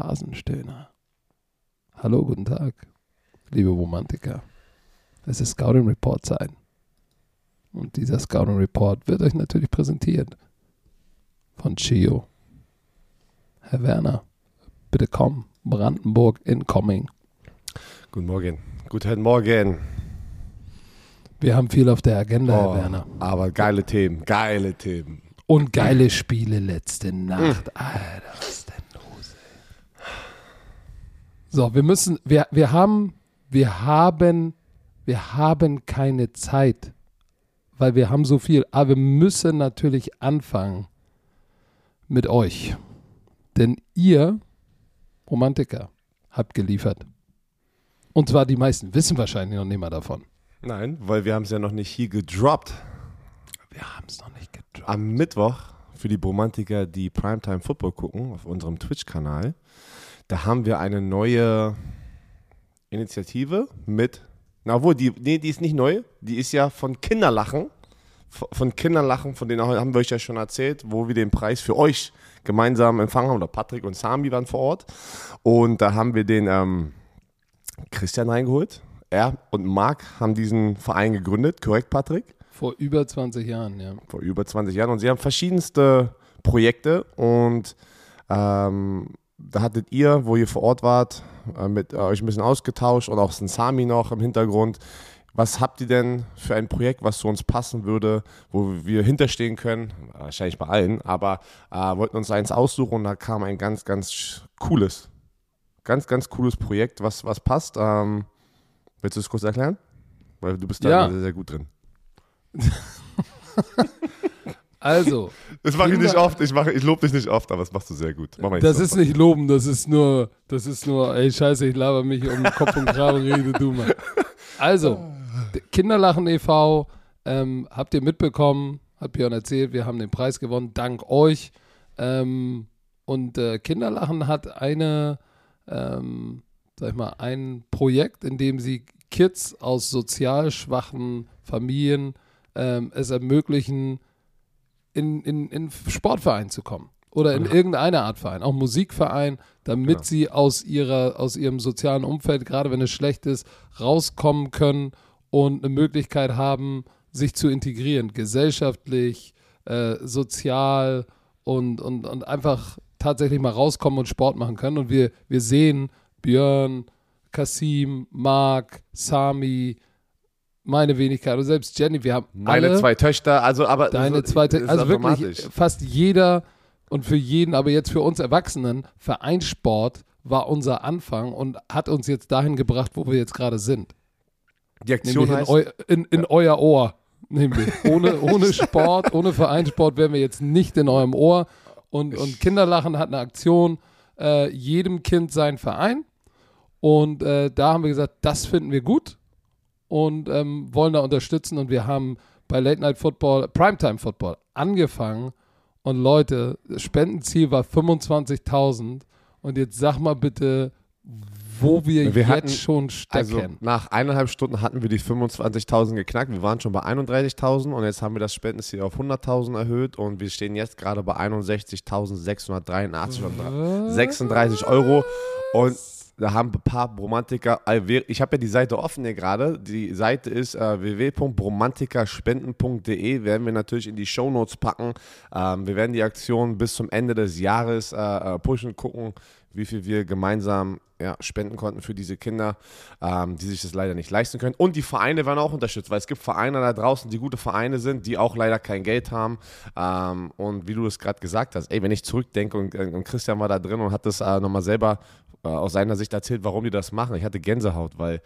Phasenstöhner. Hallo, guten Tag, liebe Romantiker. Es ist Scouting Report Zeit. Und dieser Scouting Report wird euch natürlich präsentiert von Chio. Herr Werner, bitte komm. Brandenburg incoming. Guten Morgen. Guten Morgen. Wir haben viel auf der Agenda, Oh, Herr Werner. Aber geile Themen, geile Themen. Und geile Spiele letzte Nacht. Alter, was ist denn los? Ey? So, wir müssen, wir, wir haben, wir haben, wir haben keine Zeit, weil wir haben so viel. Aber wir müssen natürlich anfangen mit euch. Denn ihr, Romantiker, habt geliefert. Und zwar die meisten wissen wahrscheinlich noch nicht mal davon. Nein, weil wir haben es ja noch nicht hier gedroppt. Wir haben es noch nicht gedroppt. Am Mittwoch für die Bromantiker, die Primetime Football gucken auf unserem Twitch-Kanal, da haben wir eine neue Initiative mit, na obwohl, die, nee, die ist nicht neu, die ist ja von Kinderlachen, von von Kinderlachen, von denen haben wir euch ja schon erzählt, wo wir den Preis für euch gemeinsam empfangen haben, oder Patrick und Sami waren vor Ort und da haben wir den ähm, Christian reingeholt. Er und Marc haben diesen Verein gegründet, korrekt Patrick? Vor über 20 Jahren, ja. vor über 20 Jahren und sie haben verschiedenste Projekte und ähm, da hattet ihr, wo ihr vor Ort wart, äh, mit äh, euch ein bisschen ausgetauscht und auch Sami noch im Hintergrund. Was habt ihr denn für ein Projekt, was zu uns passen würde, wo wir hinterstehen können? Wahrscheinlich bei allen, aber äh, wollten uns eins aussuchen und da kam ein ganz, ganz cooles, ganz, ganz cooles Projekt, was, was passt. Ähm, willst du es kurz erklären? Weil du bist da Ja. sehr, sehr gut drin. Also, Das mache ich nicht oft. Ich, mache, ich lobe dich nicht oft, aber das machst du sehr gut. Mach das ist nicht loben, das ist nur, das ist nur, ey, scheiße, ich laber mich um Kopf und Kragen, rede du mal. Also, Kinderlachen e.V., ähm, habt ihr mitbekommen, hat Björn erzählt, wir haben den Preis gewonnen, dank euch. Ähm, und äh, Kinderlachen hat eine, ähm, sag ich mal, ein Projekt, in dem sie Kids aus sozial schwachen Familien ähm, es ermöglichen, in, in, in Sportverein zu kommen. Oder in irgendeine Art Verein, auch Musikverein, damit Genau. sie aus, ihrer, aus ihrem sozialen Umfeld, gerade wenn es schlecht ist, rauskommen können und eine Möglichkeit haben, sich zu integrieren, gesellschaftlich, äh, sozial und, und, und einfach tatsächlich mal rauskommen und Sport machen können. Und wir, wir sehen Björn, Kasim, Marc, Sami, meine Wenigkeit und selbst Jenny, wir haben Meine alle zwei Töchter, also aber. Deine zweite, ist also wirklich fast jeder und für jeden, aber jetzt für uns Erwachsenen, Vereinssport war unser Anfang und hat uns jetzt dahin gebracht, wo wir jetzt gerade sind. Die Aktion Nämlich in, heißt. eu, in, in euer Ohr. Nämlich. Ohne, ohne Sport, ohne Vereinssport wären wir jetzt nicht in eurem Ohr. Und, und Kinderlachen hat eine Aktion, äh, jedem Kind sein Verein. Und äh, da haben wir gesagt, das finden wir gut und ähm, wollen da unterstützen. Und wir haben bei Late Night Football, Primetime Football angefangen. Und Leute, das Spendenziel war 25.000. Und jetzt sag mal bitte, wo wir, Wir jetzt hatten- schon stecken. Also nach eineinhalb Stunden hatten wir die 25.000 geknackt. Wir waren schon bei 31.000 und jetzt haben wir das Spendenziel auf 100.000 erhöht und wir stehen jetzt gerade bei 61.683 und 36 Euro. Und da haben ein paar Bromantiker, äh, ich habe ja die Seite offen hier gerade. Die Seite ist äh, www.bromantikaspenden.de. Werden wir natürlich in die Shownotes packen. Ähm, wir werden die Aktion bis zum Ende des Jahres äh, äh, pushen, gucken, wie viel wir gemeinsam ja, spenden konnten für diese Kinder, ähm, die sich das leider nicht leisten können. Und die Vereine werden auch unterstützt, weil es gibt Vereine da draußen, die gute Vereine sind, die auch leider kein Geld haben. Ähm, und wie du es gerade gesagt hast, ey, wenn ich zurückdenke und, und Christian war da drin und hat das äh, nochmal selber äh, aus seiner Sicht erzählt, warum die das machen. Ich hatte Gänsehaut, weil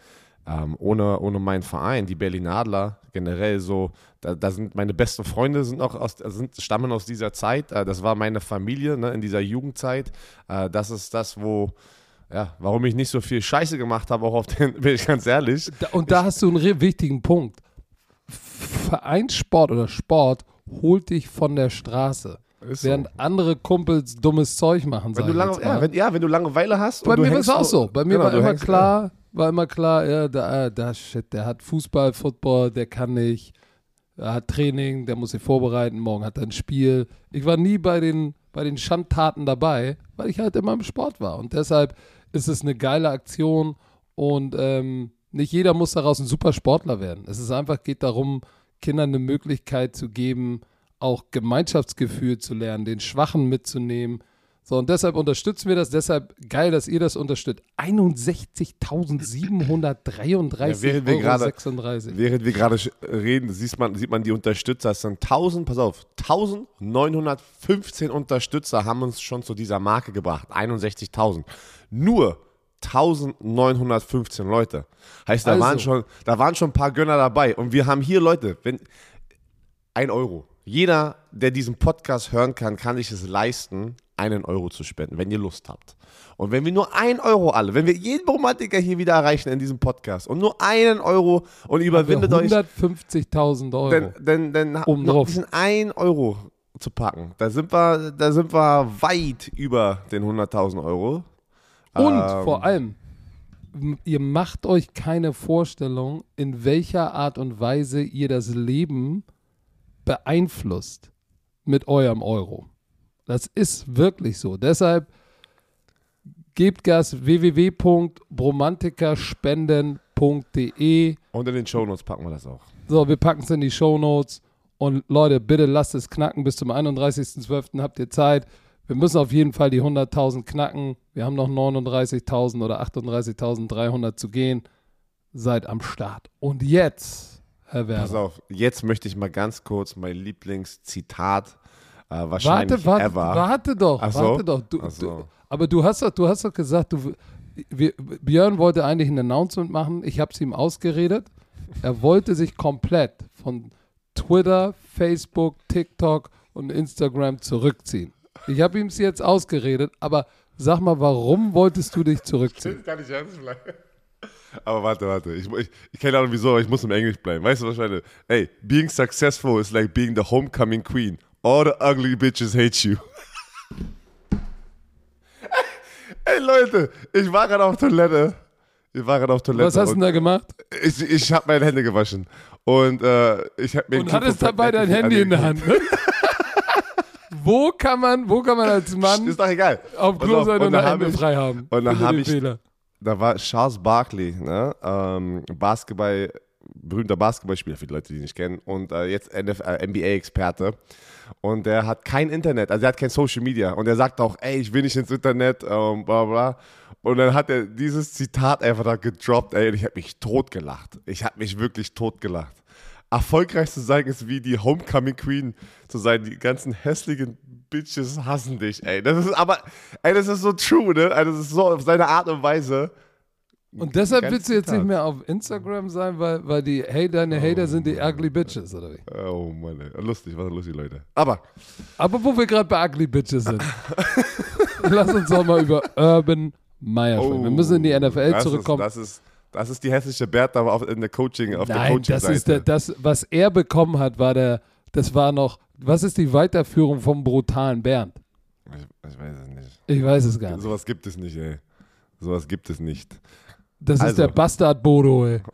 ähm, ohne, ohne meinen Verein, die Berlin Adler, generell so, da, da sind meine besten Freunde sind auch aus, sind, stammen aus dieser Zeit. Äh, das war meine Familie ne, in dieser Jugendzeit. Äh, das ist das, wo, ja, warum ich nicht so viel Scheiße gemacht habe, auch auf den, bin ich ganz ehrlich. Und da hast du einen wichtigen Punkt. Vereinssport oder Sport holt dich von der Straße. Ist so. Während andere Kumpels dummes Zeug machen, Wenn du lange, ja, wenn, ja, wenn du Langeweile hast. Bei mir war es auch so- so. Bei mir genau, war immer klar, war immer klar, ja, da, da, shit, der hat Fußball, Football, der kann nicht. Er hat Training, der muss sich vorbereiten, morgen hat er ein Spiel. Ich war nie bei den bei den Schandtaten dabei, weil ich halt immer im Sport war. Und deshalb ist es eine geile Aktion und ähm, nicht jeder muss daraus ein super Sportler werden. Es ist einfach, geht darum, Kindern eine Möglichkeit zu geben, auch Gemeinschaftsgefühl zu lernen, den Schwachen mitzunehmen. So, und deshalb unterstützen wir das. Deshalb geil, dass ihr das unterstützt. 61.733,36 wir gerade, 36. Während wir gerade reden, sieht man, sieht man die Unterstützer. Es sind 1000, pass auf, 1915 Unterstützer haben uns schon zu dieser Marke gebracht. 61.000. Nur 1915 Leute. Heißt, da, Also. waren schon, da waren schon ein paar Gönner dabei. Und wir haben hier Leute, wenn, ein Euro. Jeder, der diesen Podcast hören kann, kann sich es leisten, einen Euro zu spenden, wenn ihr Lust habt. Und wenn wir nur ein Euro alle, wenn wir jeden Romantiker hier wieder erreichen in diesem Podcast und nur einen Euro und überwindet euch, 150.000 Euro. dann, dann, dann Oben noch diesen ein Euro zu packen. Da sind wir, da sind wir weit über den 100.000 Euro. Und Ähm, vor allem, ihr macht euch keine Vorstellung, in welcher Art und Weise ihr das Leben beeinflusst mit eurem Euro. Das ist wirklich so. Deshalb gebt Gas www.bromantikerspenden.de. Und in den Shownotes packen wir das auch. So, wir packen es in die Show Notes. Und Leute, bitte lasst es knacken. Bis zum 31.12. habt ihr Zeit. Wir müssen auf jeden Fall die 100.000 knacken. Wir haben noch 39.000 oder 38.300 zu gehen. Seid am Start. Und jetzt, Herr Pass auf, jetzt möchte ich mal ganz kurz mein Lieblingszitat äh, wahrscheinlich Warte, warte, ever. warte doch, so? warte doch. Du, so. du, aber du hast doch, du hast doch gesagt, du, wir, Björn wollte eigentlich ein Announcement machen. Ich habe es ihm ausgeredet. Er wollte sich komplett von Twitter, Facebook, TikTok und Instagram zurückziehen. Ich habe ihm es jetzt ausgeredet, aber sag mal, warum wolltest du dich zurückziehen? Das kann ich ernst bleiben. Aber warte, warte. Ich, ich, ich keine Ahnung wieso, aber ich muss im Englisch bleiben. Weißt du, was ich meine? Ey, being successful is like being the homecoming queen. All the ugly bitches hate you. Ey, Leute, ich war gerade auf Toilette. Ich war gerade auf Toilette. Was hast du denn da gemacht? Ich, ich habe meine Hände gewaschen. Und äh, ich habe mir Und hattest dabei dein Handy in der Hand, ne? wo kann man, wo kann man als Mann Ist doch egal. auf Klo sein und und Hände frei haben? und da Finde hab den ich- Fehler. Da war Charles Barkley, ne? ähm, Basketball, berühmter Basketballspieler für die Leute, die ihn nicht kennen, und äh, jetzt äh, NBA-Experte. Und der hat kein Internet, also er hat kein Social Media. Und er sagt auch, ey, ich will nicht ins Internet, ähm, bla bla. Und dann hat er dieses Zitat einfach da gedroppt, ey, und ich habe mich totgelacht. Ich habe mich wirklich totgelacht. Erfolgreich zu sein ist wie die Homecoming Queen zu sein. Die ganzen hässlichen Bitches hassen dich, ey. Das ist aber, ey, das ist so true, ne? Also das ist so auf seine Art und Weise. Und deshalb willst du jetzt nicht mehr auf Instagram sein, weil, weil die, hey, deine Hater sind die ugly bitches, oder wie? Oh Mann, ey. lustig, was lustig, Leute. Aber Aber wo wir gerade bei ugly bitches sind, lass uns doch mal über Urban Meyer sprechen. wir müssen in die NFL Oh, das zurückkommen. Ist, das, ist, das ist die hässliche Bertha auf, in der Coaching, auf der Nein, Coaching das ist der, das, was er bekommen hat, war der, das war noch, was ist die Weiterführung vom brutalen Bernd? ich, ich weiß es nicht. Ich weiß es gar nicht. Sowas gibt es nicht, ey. Sowas gibt es nicht. Das ist Also. der Bastard Bodo, ey.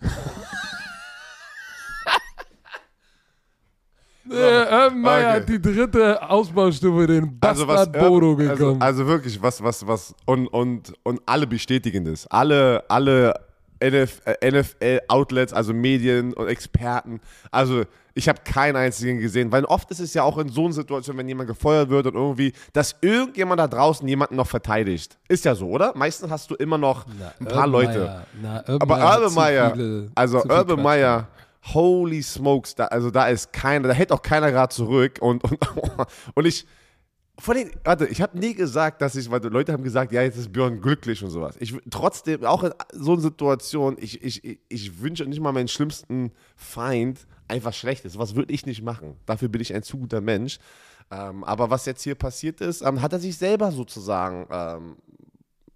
Äh, Urban Meyer Okay. hat die dritte Ausbaustufe, den Also Bastard was Bodo also, gekommen. also wirklich, was, was, was, und, und, und alle bestätigen das. Alle, alle NF, äh, NFL-Outlets, also Medien und Experten. Also ich habe keinen einzigen gesehen, weil oft ist es ja auch in so einer Situation, wenn jemand gefeuert wird und irgendwie, dass irgendjemand da draußen jemanden noch verteidigt. Ist ja so, oder? Meistens hast du immer noch ein paar Urban Leute. Na, Aber Urban Meyer, viele- also Urban Meyer, holy smokes, da, also da ist keiner, da hält auch keiner gerade zurück und, und, und ich, vor allem, warte, ich habe nie gesagt, dass ich, weil Leute haben gesagt, ja, jetzt ist Björn glücklich und sowas. Ich trotzdem, auch in so einer Situation, ich, ich, ich wünsche nicht mal meinen schlimmsten Feind einfach Schlechtes. Was würde ich nicht machen? Dafür bin ich ein zu guter Mensch. Ähm, aber was jetzt hier passiert ist, ähm, hat er sich selber sozusagen, ähm,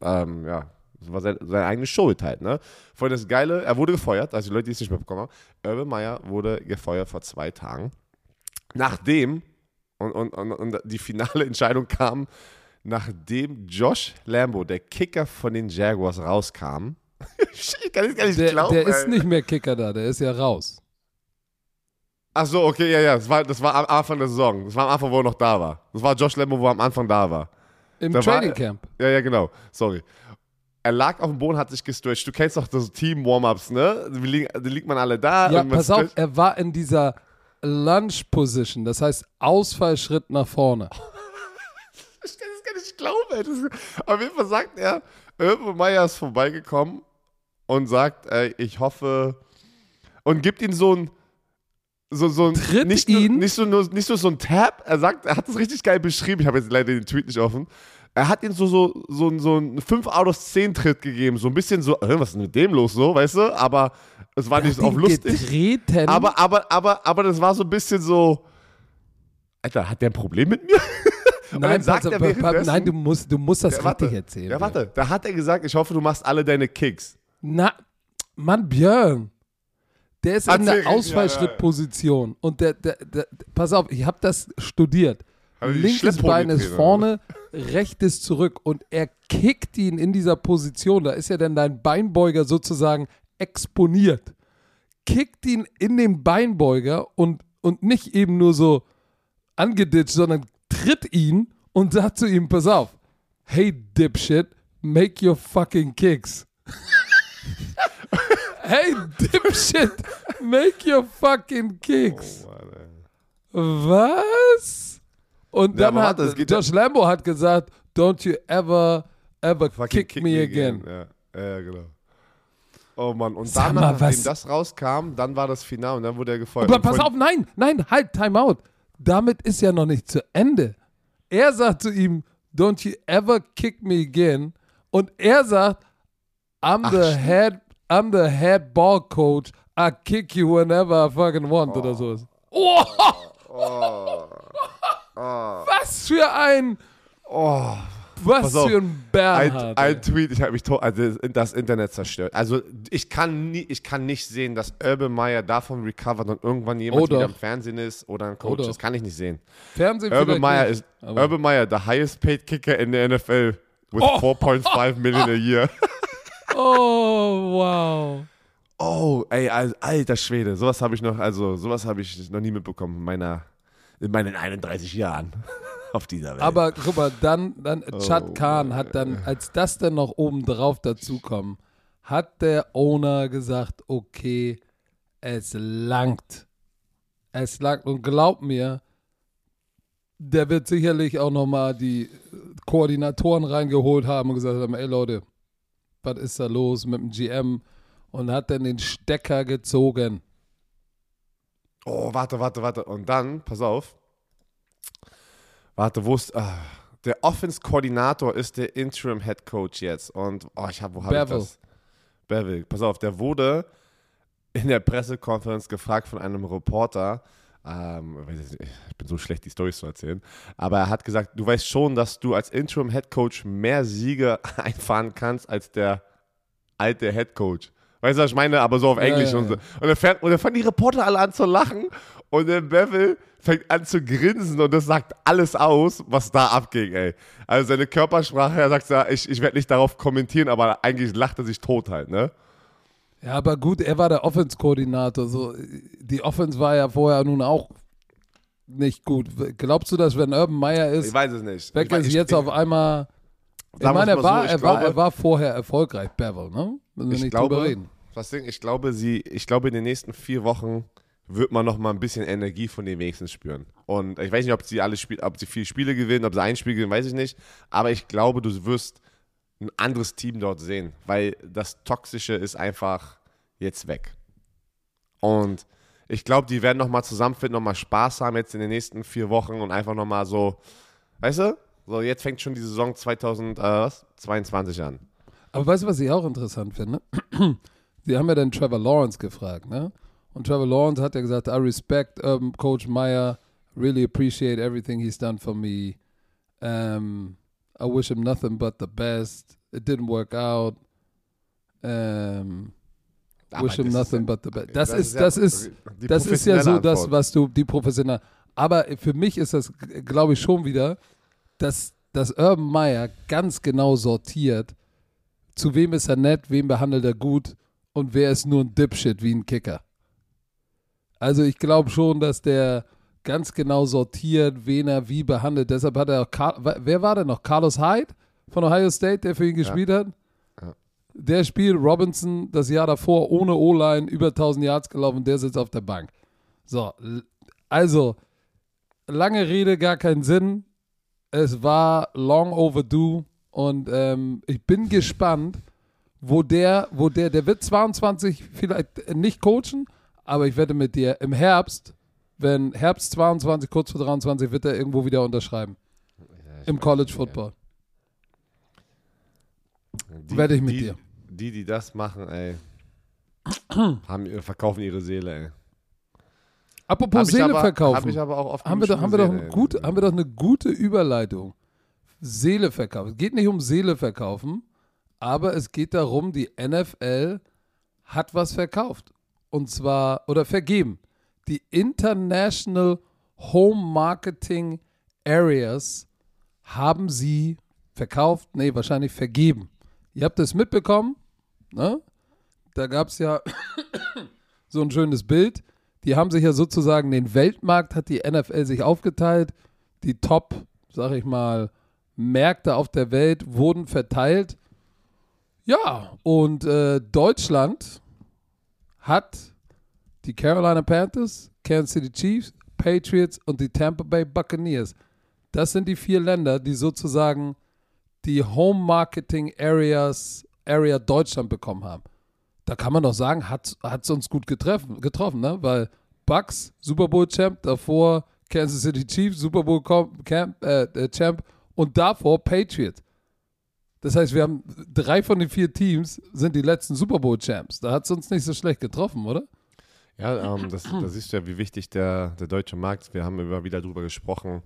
ähm, ja, war sein, seine eigene Schuld halt, ne? Vor allem das Geile, er wurde gefeuert, also die Leute, die es nicht mitbekommen haben, Urban Meyer wurde gefeuert vor zwei Tagen. Nachdem, und, und, und, und die finale Entscheidung kam, nachdem Josh Lambo, der Kicker von den Jaguars, rauskam. ich kann es gar nicht Der, glauben. der ist ey. nicht mehr Kicker da, der ist ja raus. Ach so, okay, ja, ja. Das war, das war am Anfang der Saison. Das war am Anfang, wo er noch da war. Das war Josh Lambo, wo er am Anfang da war. Im Da war- Training Camp. Ja, ja, genau. Sorry. Er lag auf dem Boden, hat sich gestretcht. Du kennst doch das Team-Warm-Ups, ne? Da liegt man alle da. Ja, pass auf, er war in dieser Lunge Position, das heißt Ausfallschritt nach vorne. Ich kann das gar nicht glauben, ey. Das auf jeden Fall sagt er, Urban Meyer ist vorbeigekommen und sagt, ey, ich hoffe, und gibt ihm so ein, so, so Tritt nicht, ihn? Nicht, so, nur, nicht nur so ein Tab, er sagt, er hat das richtig geil beschrieben, ich habe jetzt leider den Tweet nicht offen, er hat ihm so, so, so, so einen 5 out of 10 Tritt gegeben, so ein bisschen so, äh, was ist denn mit dem los, so, weißt du, aber es war nicht auf lustig. Getreten. Aber, aber, aber, aber das war so ein bisschen so, Alter, hat der ein Problem mit mir? nein, sagt er nein, du musst, du musst das Ja, warte. richtig erzählen. Ja, warte. Da hat er gesagt, ich hoffe, du machst alle deine Kicks. Na, Mann, Björn. Der ist in Erzähl, der ja, ja, ja. Ausfallschrittposition. Und der, der, der, pass auf, ich habe das studiert. Er die Linkes Bein ist vorne, rechtes zurück. Und er kickt ihn in dieser Position. Da ist ja dann dein Beinbeuger sozusagen exponiert. Kickt ihn in den Beinbeuger und, und nicht eben nur so angeditscht, sondern tritt ihn und sagt zu ihm, pass auf, hey Dipshit, make your fucking kicks. hey Dipshit, make your fucking kicks. Was? Und Ja, dann hat ja- Josh Lambo hat gesagt, don't you ever, ever Fucking kick, me again. Ja, ja, genau. Oh Mann, und dann, nachdem das rauskam, dann war das Finale und dann wurde er gefeuert. Aber pass auf, nein, nein, halt, time out. Damit ist ja noch nicht zu Ende. Er sagt zu ihm, don't you ever kick me again. Und er sagt, I'm Ach, the head, I'm the head ball coach. I kick you whenever I fucking want oder so. Oh, was für ein, Oh, was auf. für ein ein, Bernhard. ein Tweet, ich habe mich tot, also das Internet zerstört. Also ich kann, nie, ich kann nicht sehen, dass Urban Meyer davon recovert und irgendwann jemand Oh, doch. wieder im Fernsehen ist oder ein Coach. Oh, doch. das kann ich nicht sehen. Fernsehen Urban Meyer nicht, ist Urban Meyer, the highest paid kicker in the NFL with Oh. 4.5 million a year. Oh, wow. Oh, ey, al- alter Schwede, sowas habe ich noch, also sowas habe ich noch nie mitbekommen in meiner, in meinen 31 Jahren auf dieser Welt. Aber guck mal, dann, dann Chad Oh, Khan hat dann, als das dann noch oben drauf dazukommt, hat der Owner gesagt, okay, es langt. Es langt. Und glaub mir, der wird sicherlich auch nochmal die Koordinatoren reingeholt haben und gesagt haben, ey Leute, was ist da los mit dem GM? Und hat dann den Stecker gezogen. Oh, warte, warte, warte. Und dann, pass auf. Warte, wo ist. Ah, der Offense-Koordinator ist der Interim-Head Coach jetzt. Und, oh, ich habe, wo habe ich das? Bevel. Pass auf, der wurde in der Pressekonferenz gefragt von einem Reporter. Ähm, ich bin so schlecht, die Storys zu erzählen. Aber er hat gesagt: Du weißt schon, dass du als Interim-Head Coach mehr Siege einfahren kannst als der alte Head Coach. Weißt du, was ich meine? Aber so auf Ja, Englisch ja, und so. ja. Und dann, fährt, und dann fangen die Reporter alle an zu lachen und der Bevel fängt an zu grinsen und das sagt alles aus, was da abging, ey. Also seine Körpersprache, er sagt, ja, ich, ich werde nicht darauf kommentieren, aber eigentlich lacht er sich tot halt, ne? Ja, aber gut, er war der Offense-Koordinator. So, die Offense war ja vorher nun auch nicht gut. Glaubst du, dass wenn Urban Meyer Ich ist, weiß es nicht. weg ich, ist ich, jetzt ich, auf einmal. Ich meine, er so, war, ich er, war, glaube- er war vorher erfolgreich, Bevel, ne? Müssen wir ich nicht glaube, drüber reden. was Ding, ich glaube, sie, ich glaube, in den nächsten vier Wochen wird man noch mal ein bisschen Energie von den wenigsten spüren. Und ich weiß nicht, ob sie alle Spiel, ob sie viele Spiele gewinnen, ob sie ein Spiel gewinnen, weiß ich nicht. Aber ich glaube, du wirst ein anderes Team dort sehen, weil das Toxische ist einfach jetzt weg. Und ich glaube, die werden noch mal zusammenfinden, noch mal Spaß haben jetzt in den nächsten vier Wochen und einfach noch mal so, weißt du, so jetzt fängt schon die Saison 2022 an. Aber weißt du, was ich auch interessant finde? Sie haben ja dann Trevor Lawrence gefragt, ne? Und Trevor Lawrence hat ja gesagt, I respect um, Coach Meyer, really appreciate everything he's done for me. Um, I wish him nothing but the best. It didn't work out. Aber wish him das ist nothing ja- but the best. Das, ist, ja das ist, das ist ja so professionelle das, Antwort. was du, die professionell. Aber für mich ist das, glaube ich, schon wieder, dass, dass Urban Meyer ganz genau sortiert, zu wem ist er nett, wem behandelt er gut und wer ist nur ein Dipshit wie ein Kicker. Also ich glaube schon, dass der ganz genau sortiert, wen er wie behandelt. Deshalb hat er auch, Car wer war denn noch? Carlos Hyde von Ohio State, der für ihn gespielt ja. hat? Ja. Der spielt Robinson das Jahr davor ohne O-Line über 1000 Yards gelaufen, der sitzt auf der Bank. So, also lange Rede, gar keinen Sinn. Es war long overdue und ähm, ich bin gespannt, wo der, wo der, der wird 22 vielleicht nicht coachen, aber ich wette mit dir, im Herbst, wenn Herbst 22, kurz vor 23, wird er irgendwo wieder unterschreiben. Ja, Im College Football. Die, wette ich mit die, dir. Die, die das machen, ey, haben, verkaufen ihre Seele, ey. Apropos hab Seele aber, verkaufen. Hab ich aber auch oft haben wir, doch, haben, wir doch eine gute, haben wir doch eine gute Überleitung. Seele verkaufen. Es geht nicht um Seele verkaufen, aber es geht darum, die NFL hat was verkauft. Und zwar, oder vergeben. Die International Home Marketing Areas haben sie verkauft, nee, wahrscheinlich vergeben. Ihr habt es mitbekommen, ne? Da gab es ja so ein schönes Bild die haben sich ja sozusagen den Weltmarkt, hat die NFL sich aufgeteilt. Die Top, sag ich mal, Märkte auf der Welt wurden verteilt. Ja, und äh, Deutschland hat die Carolina Panthers, Kansas City Chiefs, Patriots und die Tampa Bay Buccaneers. Das sind die vier Länder, die sozusagen die Home Marketing Areas, Area Deutschland bekommen haben da kann man doch sagen, hat es uns gut getreffen, getroffen, ne? Weil Bucks, Super Bowl Champ, davor Kansas City Chiefs, Super Bowl Camp, äh, äh, Champ und davor Patriots. Das heißt, wir haben drei von den vier Teams sind die letzten Super Bowl Champs. Da hat es uns nicht so schlecht getroffen, oder? Ja, ähm, das, das ist ja, wie wichtig der, der deutsche Markt ist. Wir haben immer wieder darüber gesprochen.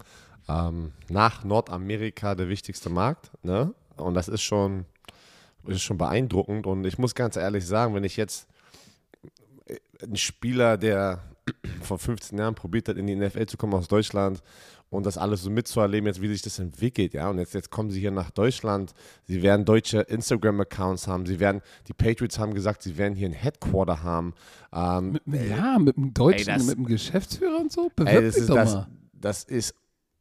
Ähm, nach Nordamerika der wichtigste Markt. Ne? Und das ist schon, ist schon beeindruckend. Und ich muss ganz ehrlich sagen, wenn ich jetzt ein Spieler, der vor 15 Jahren probiert hat, in die NFL zu kommen aus Deutschland und das alles so mitzuerleben, jetzt wie sich das entwickelt, ja. Und jetzt, jetzt kommen sie hier nach Deutschland, sie werden deutsche Instagram-Accounts haben, sie werden, die Patriots haben gesagt, sie werden hier ein Headquarter haben. Ähm, mit, ja, mit einem Deutschen, ey, das, mit einem Geschäftsführer und so? Bewirb ey, das, ist, das, das ist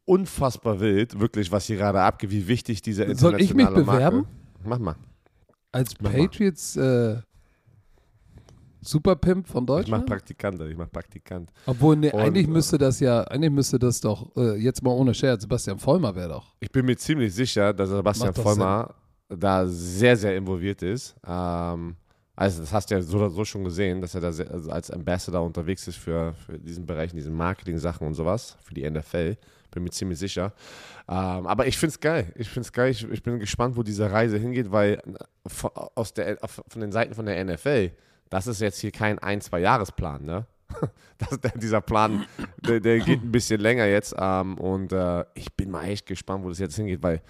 unfassbar wild, wirklich, was hier gerade abgeht, wie wichtig diese internationale Soll ich mich bewerben? Marke. Mach mal. Als Patriots äh, Superpimp von Deutschland? Ich mach Praktikant, ich mach Praktikant. Obwohl, nee, eigentlich müsste das ja, eigentlich müsste das doch, äh, jetzt mal ohne Scherz, Sebastian Vollmer wäre doch. Ich bin mir ziemlich sicher, dass Sebastian Vollmer Sinn. da sehr, sehr involviert ist. Ähm, also das hast du ja so oder so schon gesehen, dass er da sehr, also als Ambassador unterwegs ist für, für diesen Bereich, diesen Marketing-Sachen und sowas, für die NFL. Bin mir ziemlich sicher. Ähm, aber ich finde es geil. Ich finde es geil. Ich, ich, bin gespannt, wo diese Reise hingeht, weil äh, aus der, von den Seiten von der NFL das ist jetzt hier kein ein-, zwei-Jahresplan, ne? Das, dieser Plan, der, der, geht ein bisschen länger jetzt. Ähm, und äh, ich bin mal echt gespannt, wo das jetzt hingeht, weil,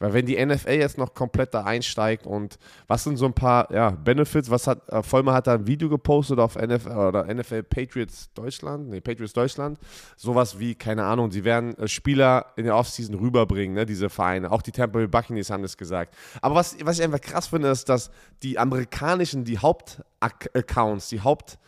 weil wenn die NFL jetzt noch komplett da einsteigt und was sind so ein paar ja, Benefits, was hat, äh, Vollmer hat da ein Video gepostet auf NFL oder NFL Patriots Deutschland, nee, Patriots Deutschland, sowas wie, keine Ahnung, sie werden äh, Spieler in der Offseason rüberbringen, ne, diese Vereine. Auch die Tampa Bay Buccaneers haben das gesagt. Aber was, was ich einfach krass finde, ist, dass die amerikanischen, die Haupt- Accounts, die Haupt-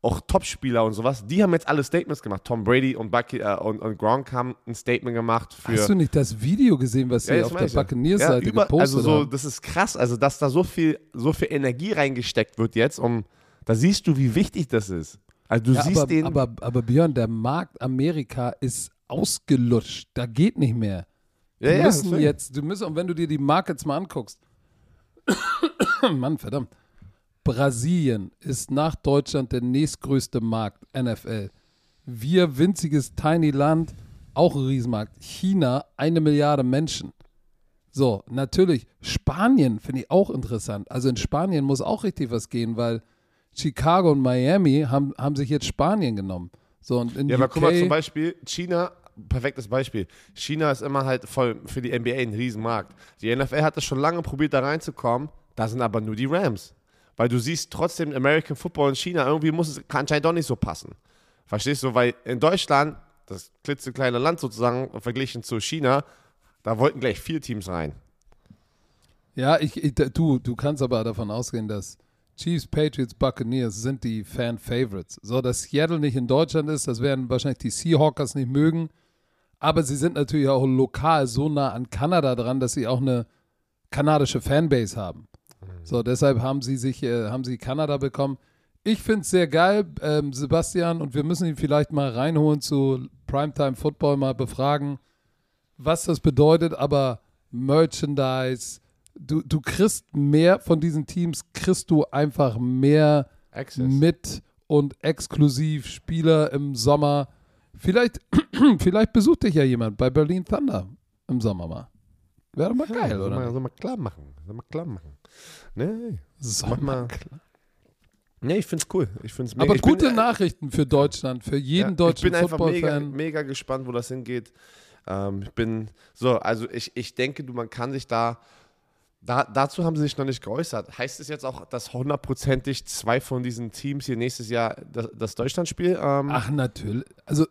auch Topspieler und sowas, die haben jetzt alle Statements gemacht. Tom Brady und, Bucky, äh, und, und, Gronk haben ein Statement gemacht. Für Hast du nicht das Video gesehen, was sie ja, auf der Buccaneers-Seite ja, gepostet also so, haben? Das ist krass, also dass da so viel, so viel Energie reingesteckt wird jetzt, um, da siehst du, wie wichtig das ist. Also du ja, siehst aber, den. Aber, aber Björn, der Markt Amerika ist ausgelutscht. Da geht nicht mehr. Wir ja, müssen jetzt, du müssen, und wenn du dir die Markets mal anguckst, Mann, verdammt. Brasilien ist nach Deutschland der nächstgrößte Markt, NFL. Wir, winziges Tiny Land, auch ein Riesenmarkt. China, eine Milliarde Menschen. So, natürlich, Spanien finde ich auch interessant. Also in Spanien muss auch richtig was gehen, weil Chicago und Miami haben, haben sich jetzt Spanien genommen. So, und in ja, UK, aber guck mal zum Beispiel, China, perfektes Beispiel. China ist immer halt voll für die NBA ein Riesenmarkt. Die NFL hat es schon lange probiert, da reinzukommen. Da sind aber nur die Rams. Weil du siehst trotzdem American Football in China, irgendwie muss es anscheinend doch nicht so passen. Verstehst du? Weil in Deutschland, das klitzekleine Land sozusagen, verglichen zu China, da wollten gleich vier Teams rein. Ja, ich, ich, du, du kannst aber davon ausgehen, dass Chiefs, Patriots, Buccaneers sind die Fan-Favorites. So, dass Seattle nicht in Deutschland ist, das werden wahrscheinlich die Seahawkers nicht mögen. Aber sie sind natürlich auch lokal so nah an Kanada dran, dass sie auch eine kanadische Fanbase haben. So, deshalb haben sie sich, äh, haben sie Kanada bekommen. Ich finde es sehr geil, ähm, Sebastian, und wir müssen ihn vielleicht mal reinholen zu Primetime Football, mal befragen, was das bedeutet, aber Merchandise, du, du kriegst mehr von diesen Teams, kriegst du einfach mehr Access. mit und exklusiv Spieler im Sommer. Vielleicht, vielleicht besucht dich ja jemand bei Berlin Thunder im Sommer mal. Wäre doch mal geil, soll oder? Mal, nicht? soll mal klar machen. Soll mal klar machen. Nee, Soll mach mal mal. klar. nee ich find's cool. Ich find's Aber ich bin- gute Nachrichten für Deutschland, für jeden Ja, deutschen ich bin einfach mega, Football-Fan. mega gespannt, wo das hingeht. Ähm, ich bin so, also ich, ich denke, du, man kann sich da, da, dazu haben sie sich noch nicht geäußert. Heißt es jetzt auch, dass hundertprozentig zwei von diesen Teams hier nächstes Jahr das, das Deutschlandspiel ähm, Ach, natürlich. Also,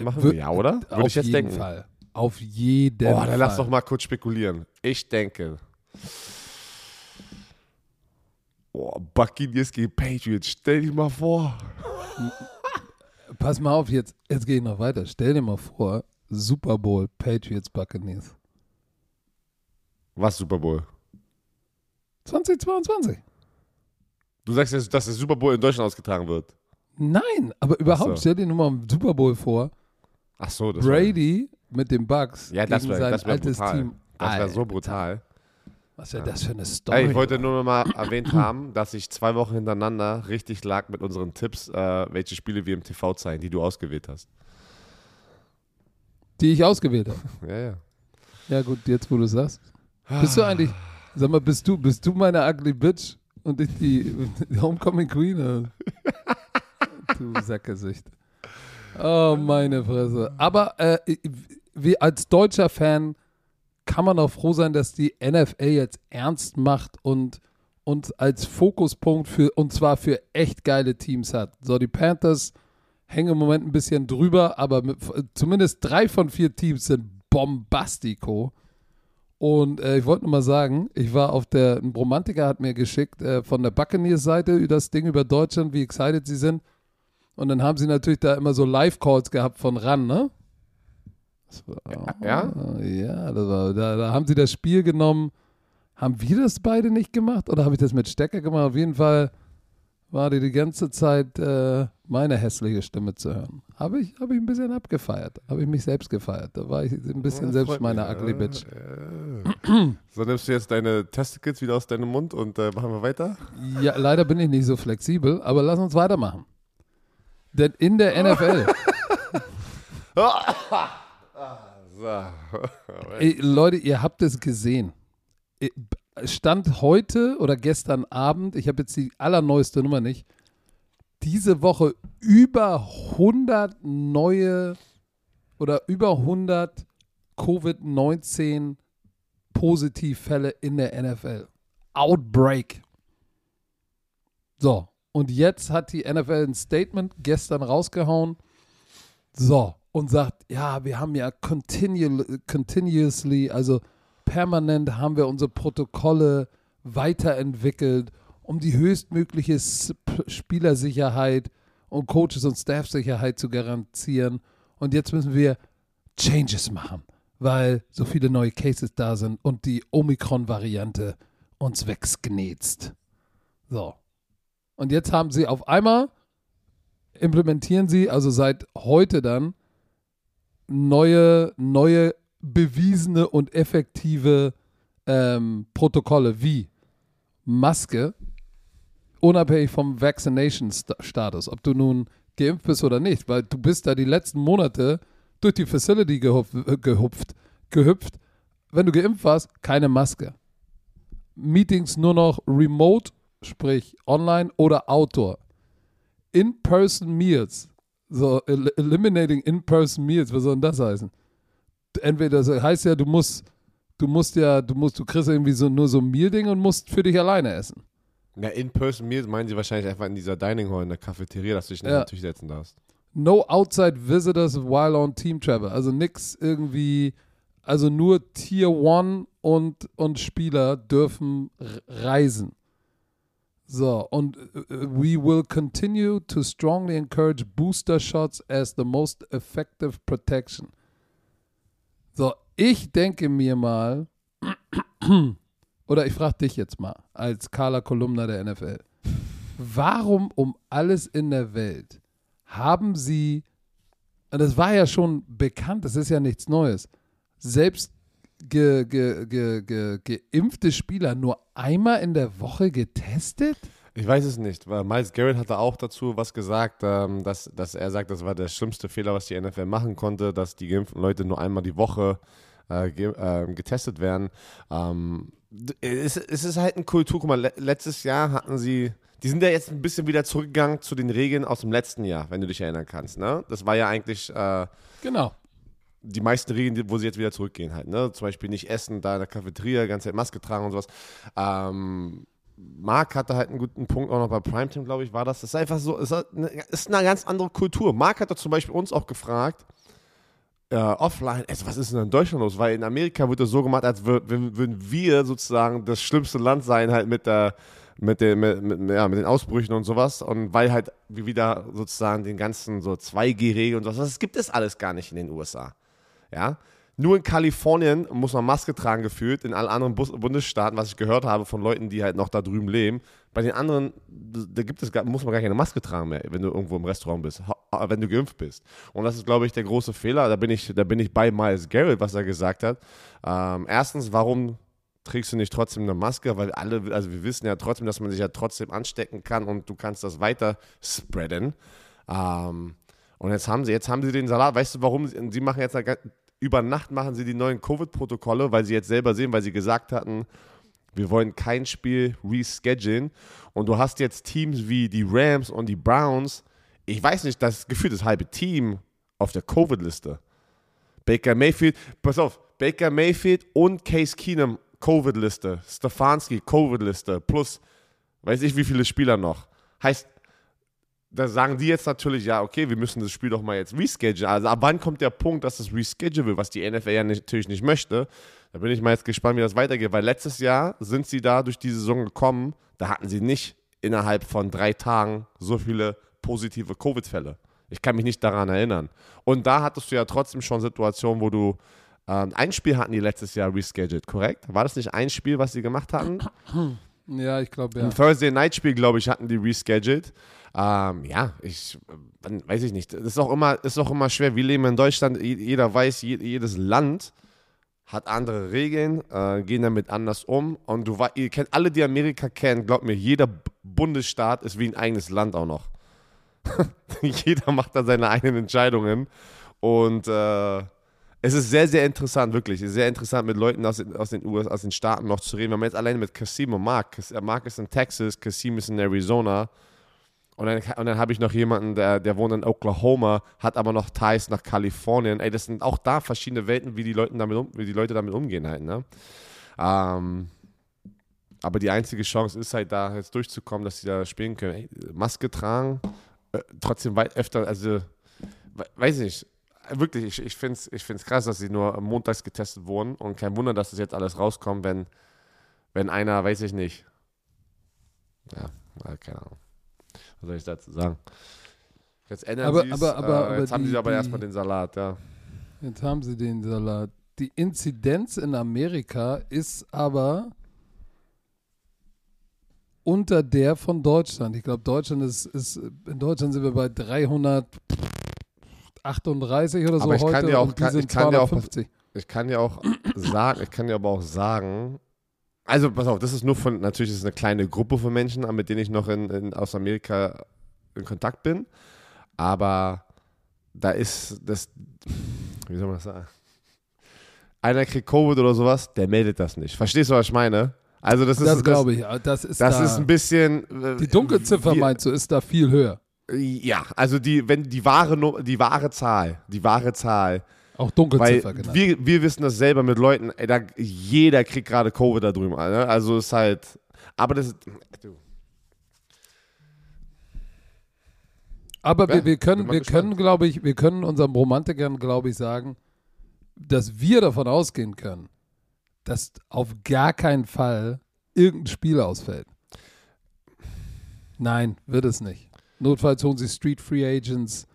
machen wür- wir, ja, oder? Würde auf ich jetzt jeden denken. Fall. Auf jeden Oh, Fall. dann lass doch mal kurz spekulieren. Ich denke. Oh, Buccaneers gegen Patriots. Stell dich mal vor. Pass mal auf, jetzt, jetzt gehe ich noch weiter. Stell dir mal vor, Super Bowl, Patriots, Buccaneers. Was Super Bowl? 2022. Du sagst jetzt, dass der Super Bowl in Deutschland ausgetragen wird. Nein, aber überhaupt, so. stell dir nur mal einen Super Bowl vor. Ach so, das wär- Brady mit den Bucks Ja, das gegen wäre sein das wär altes brutal. Team. Das wäre so brutal. Was wäre das für eine Story? Ey, ich wollte nur noch mal erwähnt haben, dass ich zwei Wochen hintereinander richtig lag mit unseren Tipps, äh, welche Spiele wir im TV zeigen, die du ausgewählt hast. die ich ausgewählt habe. Ja, ja. Ja gut, jetzt wo du sagst. Bist du eigentlich, sag mal, bist du, bist du meine ugly bitch und ich die, die Homecoming Queen? oder? du Säckgesicht. Oh, meine Fresse. Aber äh, wie als deutscher Fan kann man auch froh sein, dass die NFL jetzt ernst macht und und als Fokuspunkt für, und zwar für echt geile Teams hat. So, die Panthers hängen im Moment ein bisschen drüber, aber mit, zumindest drei von vier Teams sind bombastico. Und äh, ich wollte nur mal sagen, ich war auf der, ein Bromantiker hat mir geschickt äh, von der Buccaneers-Seite das Ding über Deutschland, wie excited sie sind. Und dann haben sie natürlich da immer so Live-Calls gehabt von ran, ne? Ja? Ja, war, da, da haben sie das Spiel genommen. Haben wir das beide nicht gemacht oder habe ich das mit Stecker gemacht? Auf jeden Fall war die die ganze Zeit äh, meine hässliche Stimme zu hören. Habe ich, habe ich ein bisschen abgefeiert. Habe ich mich selbst gefeiert. Da war ich ein bisschen selbst Freut meine mich. ugly bitch. Äh, So nimmst du jetzt deine Testicles wieder aus deinem Mund und äh, machen wir weiter? Ja, leider bin ich nicht so flexibel, aber lass uns weitermachen. Denn in der NFL. ey, Leute, ihr habt es gesehen. Stand heute oder gestern Abend, ich habe jetzt die allerneueste Nummer nicht, diese Woche über 100 neue oder über 100 Covid-19 Positivfälle in der NFL. Outbreak. So, und jetzt hat die NFL ein Statement gestern rausgehauen. So, und sagt, ja, wir haben ja continu continuously, also permanent haben wir unsere Protokolle weiterentwickelt, um die höchstmögliche Spielersicherheit und Coaches und Staffsicherheit zu garantieren. Und jetzt müssen wir Changes machen, weil so viele neue Cases da sind und die Omikron-Variante uns wegsknetzt. So. Und jetzt haben sie auf einmal, implementieren sie, also seit heute dann, neue, neue bewiesene und effektive ähm, Protokolle wie Maske, unabhängig vom Vaccination-Status, ob du nun geimpft bist oder nicht, weil du bist da die letzten Monate durch die Facility gehupft, gehupft, gehüpft. Wenn du geimpft warst, keine Maske. Meetings nur noch remote, sprich online oder outdoor. In-person Meals, so el eliminating in-person Meals, was soll denn das heißen? Entweder das heißt ja, du musst, du musst ja, du musst, du kriegst irgendwie so nur so ein Meal-Ding und musst für dich alleine essen. Na, In-Person Meals meinen sie wahrscheinlich einfach in dieser Dining Hall in der Cafeteria, dass du dich Ja. Tisch setzen darfst. No outside visitors while on team travel. Also nix irgendwie, also nur Tier 1 und, und Spieler dürfen reisen. So, und äh, we will continue to strongly encourage booster shots as the most effective protection. So, ich denke mir mal, oder ich frage dich jetzt mal, als Carla Kolumna der NFL, warum um alles in der Welt haben sie, und das war ja schon bekannt, das ist ja nichts Neues, selbst ge, ge, ge, ge, geimpfte Spieler nur einmal in der Woche getestet? Ich weiß es nicht, weil Miles Garrett hatte auch dazu was gesagt, ähm, dass, dass er sagt, das war der schlimmste Fehler, was die NFL machen konnte, dass die geimpften Leute nur einmal die Woche äh, ge äh, getestet werden. Ähm, es, es, ist halt eine Kultur. Guck mal, le letztes Jahr hatten sie, die sind ja jetzt ein bisschen wieder zurückgegangen zu den Regeln aus dem letzten Jahr, wenn du dich erinnern kannst. Ne? Das war ja eigentlich. Äh, genau die meisten Regeln, wo sie jetzt wieder zurückgehen halt. Ne? Zum Beispiel nicht essen, da in der Cafeteria, ganze Zeit Maske tragen und sowas. Ähm, Marc hatte halt einen guten Punkt auch noch bei Primetime, glaube ich, war das. Das ist einfach so, es ist eine ganz andere Kultur. Marc hat zum Beispiel uns auch gefragt, äh, offline, ey, was ist denn in Deutschland los? Weil in Amerika wird das so gemacht, als würden, würden wir sozusagen das schlimmste Land sein, halt mit der mit den, mit, mit, ja, mit den Ausbrüchen und sowas. Und weil halt wieder sozusagen den ganzen so 2G-Regeln und sowas, das gibt es alles gar nicht in den USA. Ja, nur in Kalifornien muss man Maske tragen gefühlt, in allen anderen Bus Bundesstaaten, was ich gehört habe von Leuten, die halt noch da drüben leben. Bei den anderen, da gibt es, muss man gar keine Maske tragen mehr, wenn du irgendwo im Restaurant bist, wenn du geimpft bist. Und das ist, glaube ich, der große Fehler. Da bin ich, da bin ich bei Miles Garrett, was er gesagt hat. Ähm, erstens, warum trägst du nicht trotzdem eine Maske? Weil alle, also wir wissen ja trotzdem, dass man sich ja trotzdem anstecken kann und du kannst das weiter spreaden. Ähm, und jetzt haben sie, jetzt haben sie den Salat. Weißt du, warum? Sie machen jetzt über Nacht machen sie die neuen Covid-Protokolle, weil sie jetzt selber sehen, weil sie gesagt hatten, wir wollen kein Spiel reschedulen. Und du hast jetzt Teams wie die Rams und die Browns. Ich weiß nicht, das Gefühl, das halbe Team auf der Covid-Liste. Baker Mayfield, pass auf, Baker Mayfield und Case Keenum Covid-Liste. Stefanski Covid-Liste. Plus, weiß ich, wie viele Spieler noch. Heißt, da sagen die jetzt natürlich, ja, okay, wir müssen das Spiel doch mal jetzt reschedule. Also ab wann kommt der Punkt, dass das reschedule will, was die NFL ja nicht, natürlich nicht möchte. Da bin ich mal jetzt gespannt, wie das weitergeht, weil letztes Jahr sind sie da durch die Saison gekommen, da hatten sie nicht innerhalb von drei Tagen so viele positive Covid-Fälle. Ich kann mich nicht daran erinnern. Und da hattest du ja trotzdem schon Situationen, wo du ähm, ein Spiel hatten die letztes Jahr rescheduled, korrekt? War das nicht ein Spiel, was sie gemacht hatten? Ja, ich glaube, ja. Ein Thursday Night Spiel, glaube ich, hatten die rescheduled. Ähm, ja, ich weiß ich nicht. Das ist auch immer, ist auch immer schwer. Wir leben in Deutschland, jeder weiß, jedes Land hat andere Regeln, äh, gehen damit anders um. Und du ihr kennt alle, die Amerika kennen, glaubt mir, jeder Bundesstaat ist wie ein eigenes Land auch noch. jeder macht da seine eigenen Entscheidungen. Und äh, es ist sehr, sehr interessant, wirklich. Es ist sehr interessant, mit Leuten aus, aus den US, aus den Staaten noch zu reden. Wir haben jetzt alleine mit Kasim und Mark. Mark ist in Texas, Kasim ist in Arizona. Und dann, dann habe ich noch jemanden, der, der wohnt in Oklahoma, hat aber noch Ties nach Kalifornien. Ey, das sind auch da verschiedene Welten, wie die Leute damit, um, wie die Leute damit umgehen halt, ne? Ähm, aber die einzige Chance ist halt da jetzt durchzukommen, dass sie da spielen können. Ey, Maske tragen, äh, trotzdem weit öfter, also weiß ich, wirklich, ich, ich finde es ich find's krass, dass sie nur montags getestet wurden und kein Wunder, dass das jetzt alles rauskommt, wenn, wenn einer, weiß ich nicht, ja, keine Ahnung. Was soll ich dazu sagen? Jetzt ändern aber, sie es. Aber, aber, äh, jetzt haben die, sie aber die, erstmal den Salat, ja. Jetzt haben sie den Salat. Die Inzidenz in Amerika ist aber unter der von Deutschland. Ich glaube, Deutschland ist, ist, in Deutschland sind wir bei 338 oder so aber ich heute kann dir auch, und die sind ich kann 250. Dir auch, ich kann dir auch sagen, ich kann dir aber auch sagen, also, pass auf, das ist nur von, natürlich ist es eine kleine Gruppe von Menschen, mit denen ich noch in, in, aus Amerika in Kontakt bin. Aber da ist das, wie soll man das sagen? Einer kriegt Covid oder sowas, der meldet das nicht. Verstehst du, was ich meine? Also das ist das glaube ich. Das ist das da, ist ein bisschen. Äh, die Dunkelziffer wie, meinst du ist da viel höher. Ja, also die wenn die wahre die wahre Zahl, die wahre Zahl auch Dunkelziffer Weil genannt. Wir, wir wissen das selber mit Leuten, ey, da, jeder kriegt gerade Covid da drüben. Ne? Also ist halt, aber das ist, du. Aber ja, wir, wir können, wir können, glaube ich, wir können unseren Romantikern, glaube ich, sagen, dass wir davon ausgehen können, dass auf gar keinen Fall irgendein Spiel ausfällt. Nein, wird es nicht. Notfalls holen sie Street Free Agents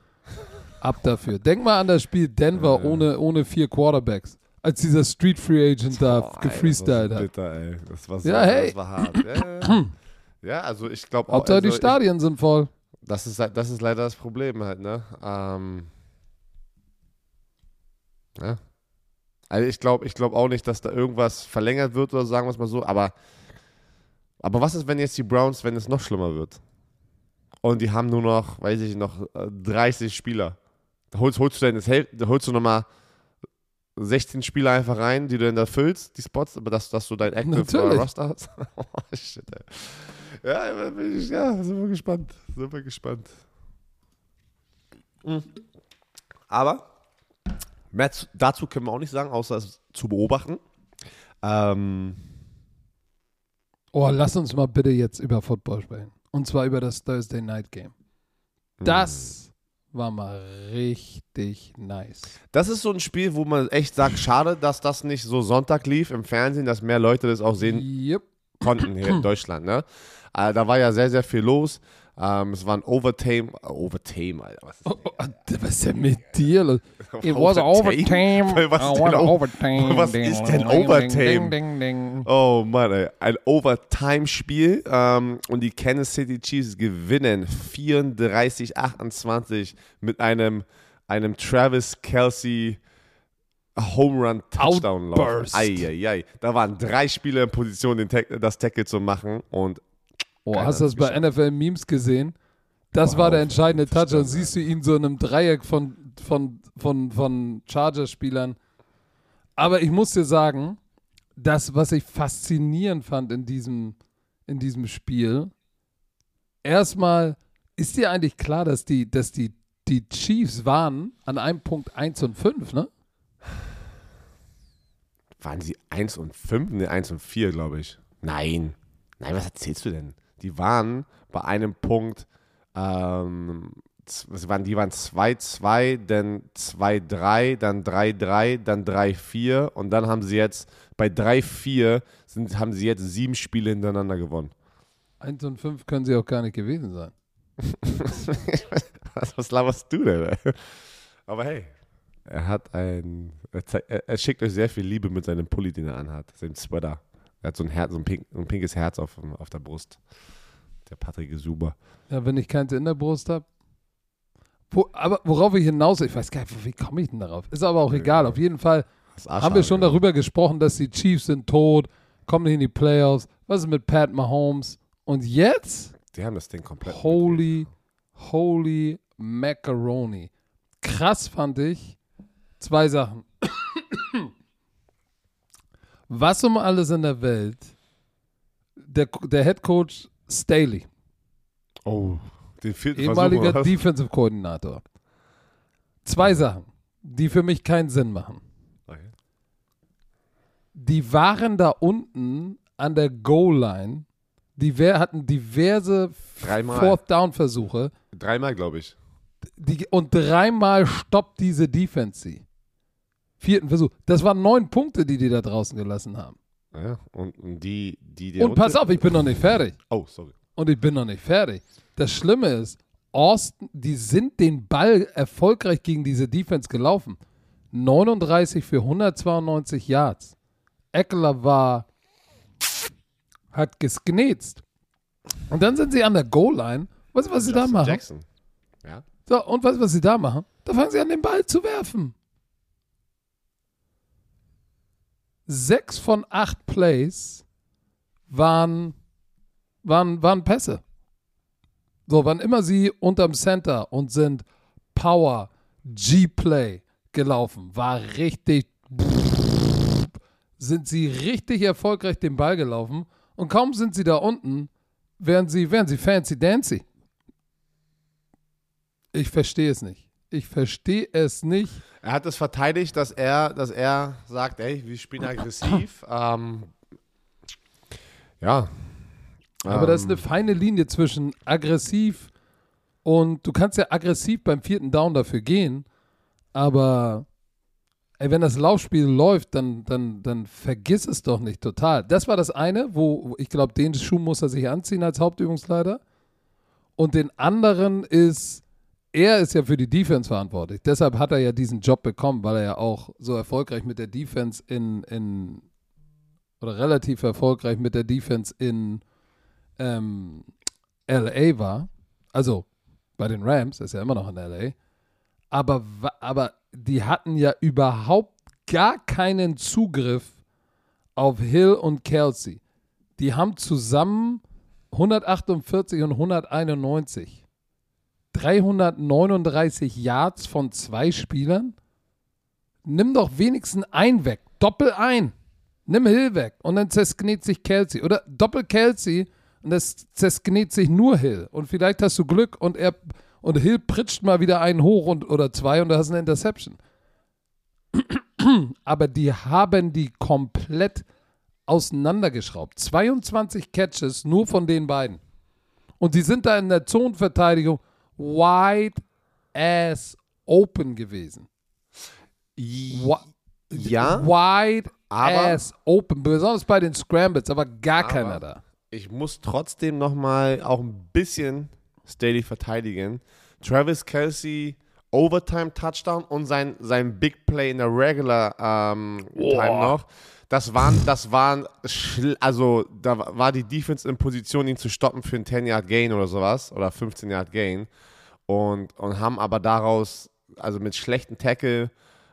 ab dafür. Denk mal an das Spiel Denver ohne, ohne vier Quarterbacks. Als dieser Street Free Agent da ey, gefreestylt hat. bitter, ey. Das war so, Ja, hey. das war hart. Ja, ja. also ich glaube auch. Hauptsache die also ich- Stadien sind voll. Das ist, halt- das ist leider das Problem halt, ne? Ähm, ja. Also ich glaube ich glaub auch nicht, dass da irgendwas verlängert wird oder sagen wir es mal so, aber, aber was ist, wenn jetzt die Browns, wenn es noch schlimmer wird? Und die haben nur noch, weiß ich noch, äh, 30 Spieler. Da holst, holst du dann holst du nochmal 16 Spieler einfach rein, die du dann da füllst, die Spots, aber dass, dass du dein Active Natürlich. äh, Roster hast. oh, shit, ey. Ja, bin ich, ja, wir gespannt. Wir gespannt. Mhm. Aber mehr zu, dazu können wir auch nicht sagen, außer es zu beobachten. Ähm, Oh, lass uns mal bitte jetzt über Football sprechen. Und zwar über das Thursday Night Game. Das war mal richtig nice. das ist so ein Spiel, wo man echt sagt, schade, dass das nicht so Sonntag lief im Fernsehen, dass mehr Leute das auch sehen Yep. konnten hier in Deutschland. Ne? Äh, da war ja sehr, sehr viel los. Ähm, es war ein Overtime. Äh, Overtime, Alter. Was ist Oh, oh, was ist denn mit dir? los? It was overtime. Was ist denn, was o- overtime. was ist denn ding, ding, Overtime? Ding, ding. Oh Mann, ey. Ein Overtime-Spiel ähm, und die Kansas City Chiefs gewinnen 34-28 mit einem, einem Travis Kelsey Home Run Touchdown Lauf. Eieiei. Da waren drei Spieler in Position, den Tack- das Tackle zu machen und Oh, Keiner hast du das bei NFL Memes gesehen? Das war der entscheidende Touchdown. Siehst du ihn so in einem Dreieck von, von, von, von Chargers-Spielern. Aber ich muss dir sagen, das, was ich faszinierend fand in diesem, in diesem Spiel, erstmal ist dir eigentlich klar, dass die, dass die, die Chiefs waren an einem Punkt 1 und 5, ne? waren sie 1 und 5? Ne, 1 und 4, glaube ich. Nein. Nein, was erzählst du denn? Die waren bei einem Punkt, ähm, waren, die waren 2-2, dann 2-3, dann 3-3, dann 3-4 und dann haben sie jetzt, bei 3-4 sind, haben sie jetzt sieben Spiele hintereinander gewonnen. 1 und 5 können sie auch gar nicht gewesen sein. was, laberst du denn? Aber hey, er hat ein, er, er, er schickt euch sehr viel Liebe mit seinem Pulli, den er anhat, seinem Sweater. Er hat so ein, Herz, so ein, pink, so ein pinkes Herz auf, auf der Brust. Der Patrick ist super. Ja, wenn ich keins in der Brust habe. Wo, aber worauf ich hinaus, ich weiß gar nicht, wie komme ich denn darauf? Ist aber auch egal. Auf jeden Fall haben wir schon darüber gesprochen, dass die Chiefs sind tot, kommen nicht in die Playoffs. Was ist mit Pat Mahomes? Und jetzt, Die haben das Ding komplett. holy, holy macaroni. Krass fand ich zwei Sachen. Was um alles in der Welt, der, der Head Coach Staley, Oh, den vierten ehemaliger Versuch. Defensive Koordinator. Zwei Sachen, die für mich keinen Sinn machen. Okay. Die waren da unten an der Goal-Line, die hatten diverse. Fourth-Down-Versuche Dreimal, glaube ich. die, und dreimal stoppt diese Defense sie. Vierten Versuch. Das waren neun Punkte, die die da draußen gelassen haben. Ja, und, die, die der Und pass auf, ich bin noch nicht fertig. Oh, sorry. Und ich bin noch nicht fertig. Das Schlimme ist, Austin, die sind den Ball erfolgreich gegen diese Defense gelaufen. 39 für 192 Yards. Eckler war, hat gesknetzt. Und dann sind sie an der Goal-Line. Weißt du, was sie da Justin machen? Jackson. Ja. So, und weißt du, was sie da machen? Da fangen sie an, den Ball zu werfen. Sechs von acht Plays waren, waren, waren Pässe. So, wann immer sie unterm Center und sind Power, G-Play gelaufen, war richtig, sind sie richtig erfolgreich den Ball gelaufen und kaum sind sie da unten, werden sie, werden sie fancy dancy. Ich verstehe es nicht. Ich verstehe es nicht. Er hat es verteidigt, dass er, dass er sagt, ey, wir spielen aggressiv. ähm, ja. Aber das ist Ähm, eine feine Linie zwischen aggressiv und du kannst ja aggressiv beim vierten Down dafür gehen, aber ey, wenn das Laufspiel läuft, dann, dann, dann vergiss es doch nicht total. Das war das eine, wo ich glaube, den Schuh muss er sich anziehen als Hauptübungsleiter. und den anderen ist, er ist ja für die Defense verantwortlich. Deshalb hat er ja diesen Job bekommen, weil er ja auch so erfolgreich mit der Defense in, in oder relativ erfolgreich mit der Defense in ähm, LA war. Also bei den Rams, ist ja immer noch in LA. Aber, aber die hatten ja überhaupt gar keinen Zugriff auf Hill und Kelsey. Die haben zusammen 148 und 191. 339 Yards von zwei Spielern. Nimm doch wenigstens ein weg. Doppel ein. Nimm Hill weg. Und dann zersknet sich Kelsey. Oder doppel Kelsey und das zersknet sich nur Hill. Und vielleicht hast du Glück und er und Hill pritscht mal wieder einen hoch und, oder zwei und du hast eine Interception. Aber die haben die komplett auseinandergeschraubt. 22 Catches nur von den beiden. Und die sind da in der Zonenverteidigung wide ass open gewesen. ja. Wide ass open. Besonders bei den Scrambles, aber gar aber keiner da. Ich muss trotzdem nochmal auch ein bisschen Staley verteidigen. Travis Kelsey Overtime Touchdown und sein, sein Big Play in der Regular ähm, Time noch. Das waren, das waren, also da war die Defense in Position, ihn zu stoppen für einen 10-Yard-Gain oder sowas oder 15-Yard-Gain und, und haben aber daraus, also mit schlechten Tackle,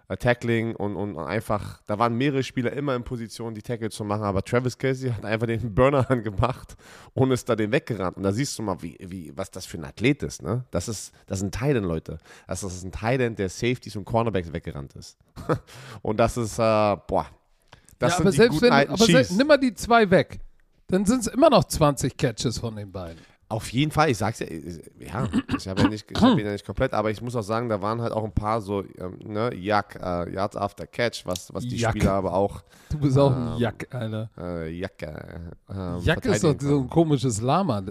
äh, Tackling und, und einfach, da waren mehrere Spieler immer in Position, die Tackle zu machen, aber Travis Casey hat einfach den Burner angemacht und ist da den weggerannt. Und da siehst du mal, wie, wie, was das für ein Athlet ist. Ne? Das ist, das ein Titan, Leute. Das ist ein Titan, der Safeties und Cornerbacks weggerannt ist. und das ist, äh, boah, das ja, sind aber die selbst wenn, aber selbst, nimm mal die zwei weg, dann sind es immer noch 20 Catches von den beiden. Auf jeden Fall, ich sag's ja, ja, ich habe ja nicht, ich hab ihn ja nicht komplett, aber ich muss auch sagen, da waren halt auch ein paar so, ähm, ne, Jack, äh, Yards after Catch, was, was die Jack. Spieler aber auch. Du bist auch ähm, ein Jack, Alter. Äh, Jack, äh, ähm, Jack ist doch so ein komisches Lama.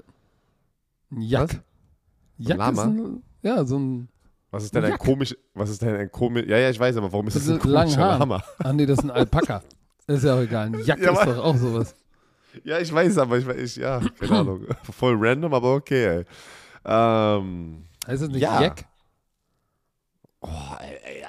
Ein Jack. Was? Jack Lama? ist ein, ja, so ein. Was ist denn ein, ein komisch, was ist denn ein komisch, ja, ja, ich weiß aber, warum ist das, das ein komischer Lama? Ah, nee, das ist ein Alpaka. ist ja auch egal. Ein Jack ja, ist doch auch sowas. Ja, ich weiß, aber ich, ich ja, keine Ahnung. Voll random, aber okay, ey. Ähm, heißt das nicht ja. Jack? Oh, ey, ey,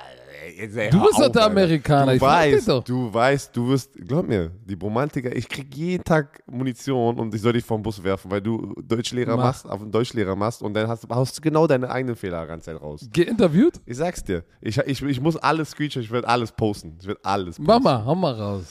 ey, du bist doch der Amerikaner. Du ich weißt, doch. du weißt, du wirst, glaub mir, die Romantiker, ich krieg jeden Tag Munition und ich soll dich vom Bus werfen, weil du Deutschlehrer Mach. machst, auf einen Deutschlehrer machst und dann hast, hast du genau deine eigenen Fehler ganz raus. Geinterviewt? Ich sag's dir. Ich, ich, ich muss alles screechen, ich werde alles posten. Ich werde alles posten. Mama, hau mal raus.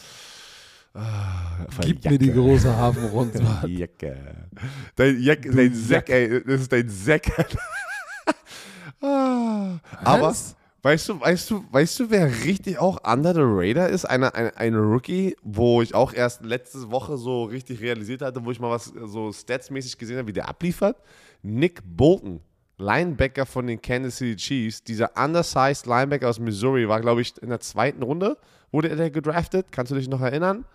Ah, Gib Jacke. mir die große Hafenrundfahrt. Jacke. Dein, Jacke, dein Sack, ey. Das ist dein Sack. ah, aber weißt du, weißt du, weißt du, wer richtig auch under the radar ist? Eine, eine, eine Rookie, wo ich auch erst letzte Woche so richtig realisiert hatte, wo ich mal was so statsmäßig gesehen habe, wie der abliefert. Nick Bolton. Linebacker von den Kansas City Chiefs, dieser undersized Linebacker aus Missouri, war, glaube ich, in der zweiten Runde, wurde er gedraftet. Kannst du dich noch erinnern?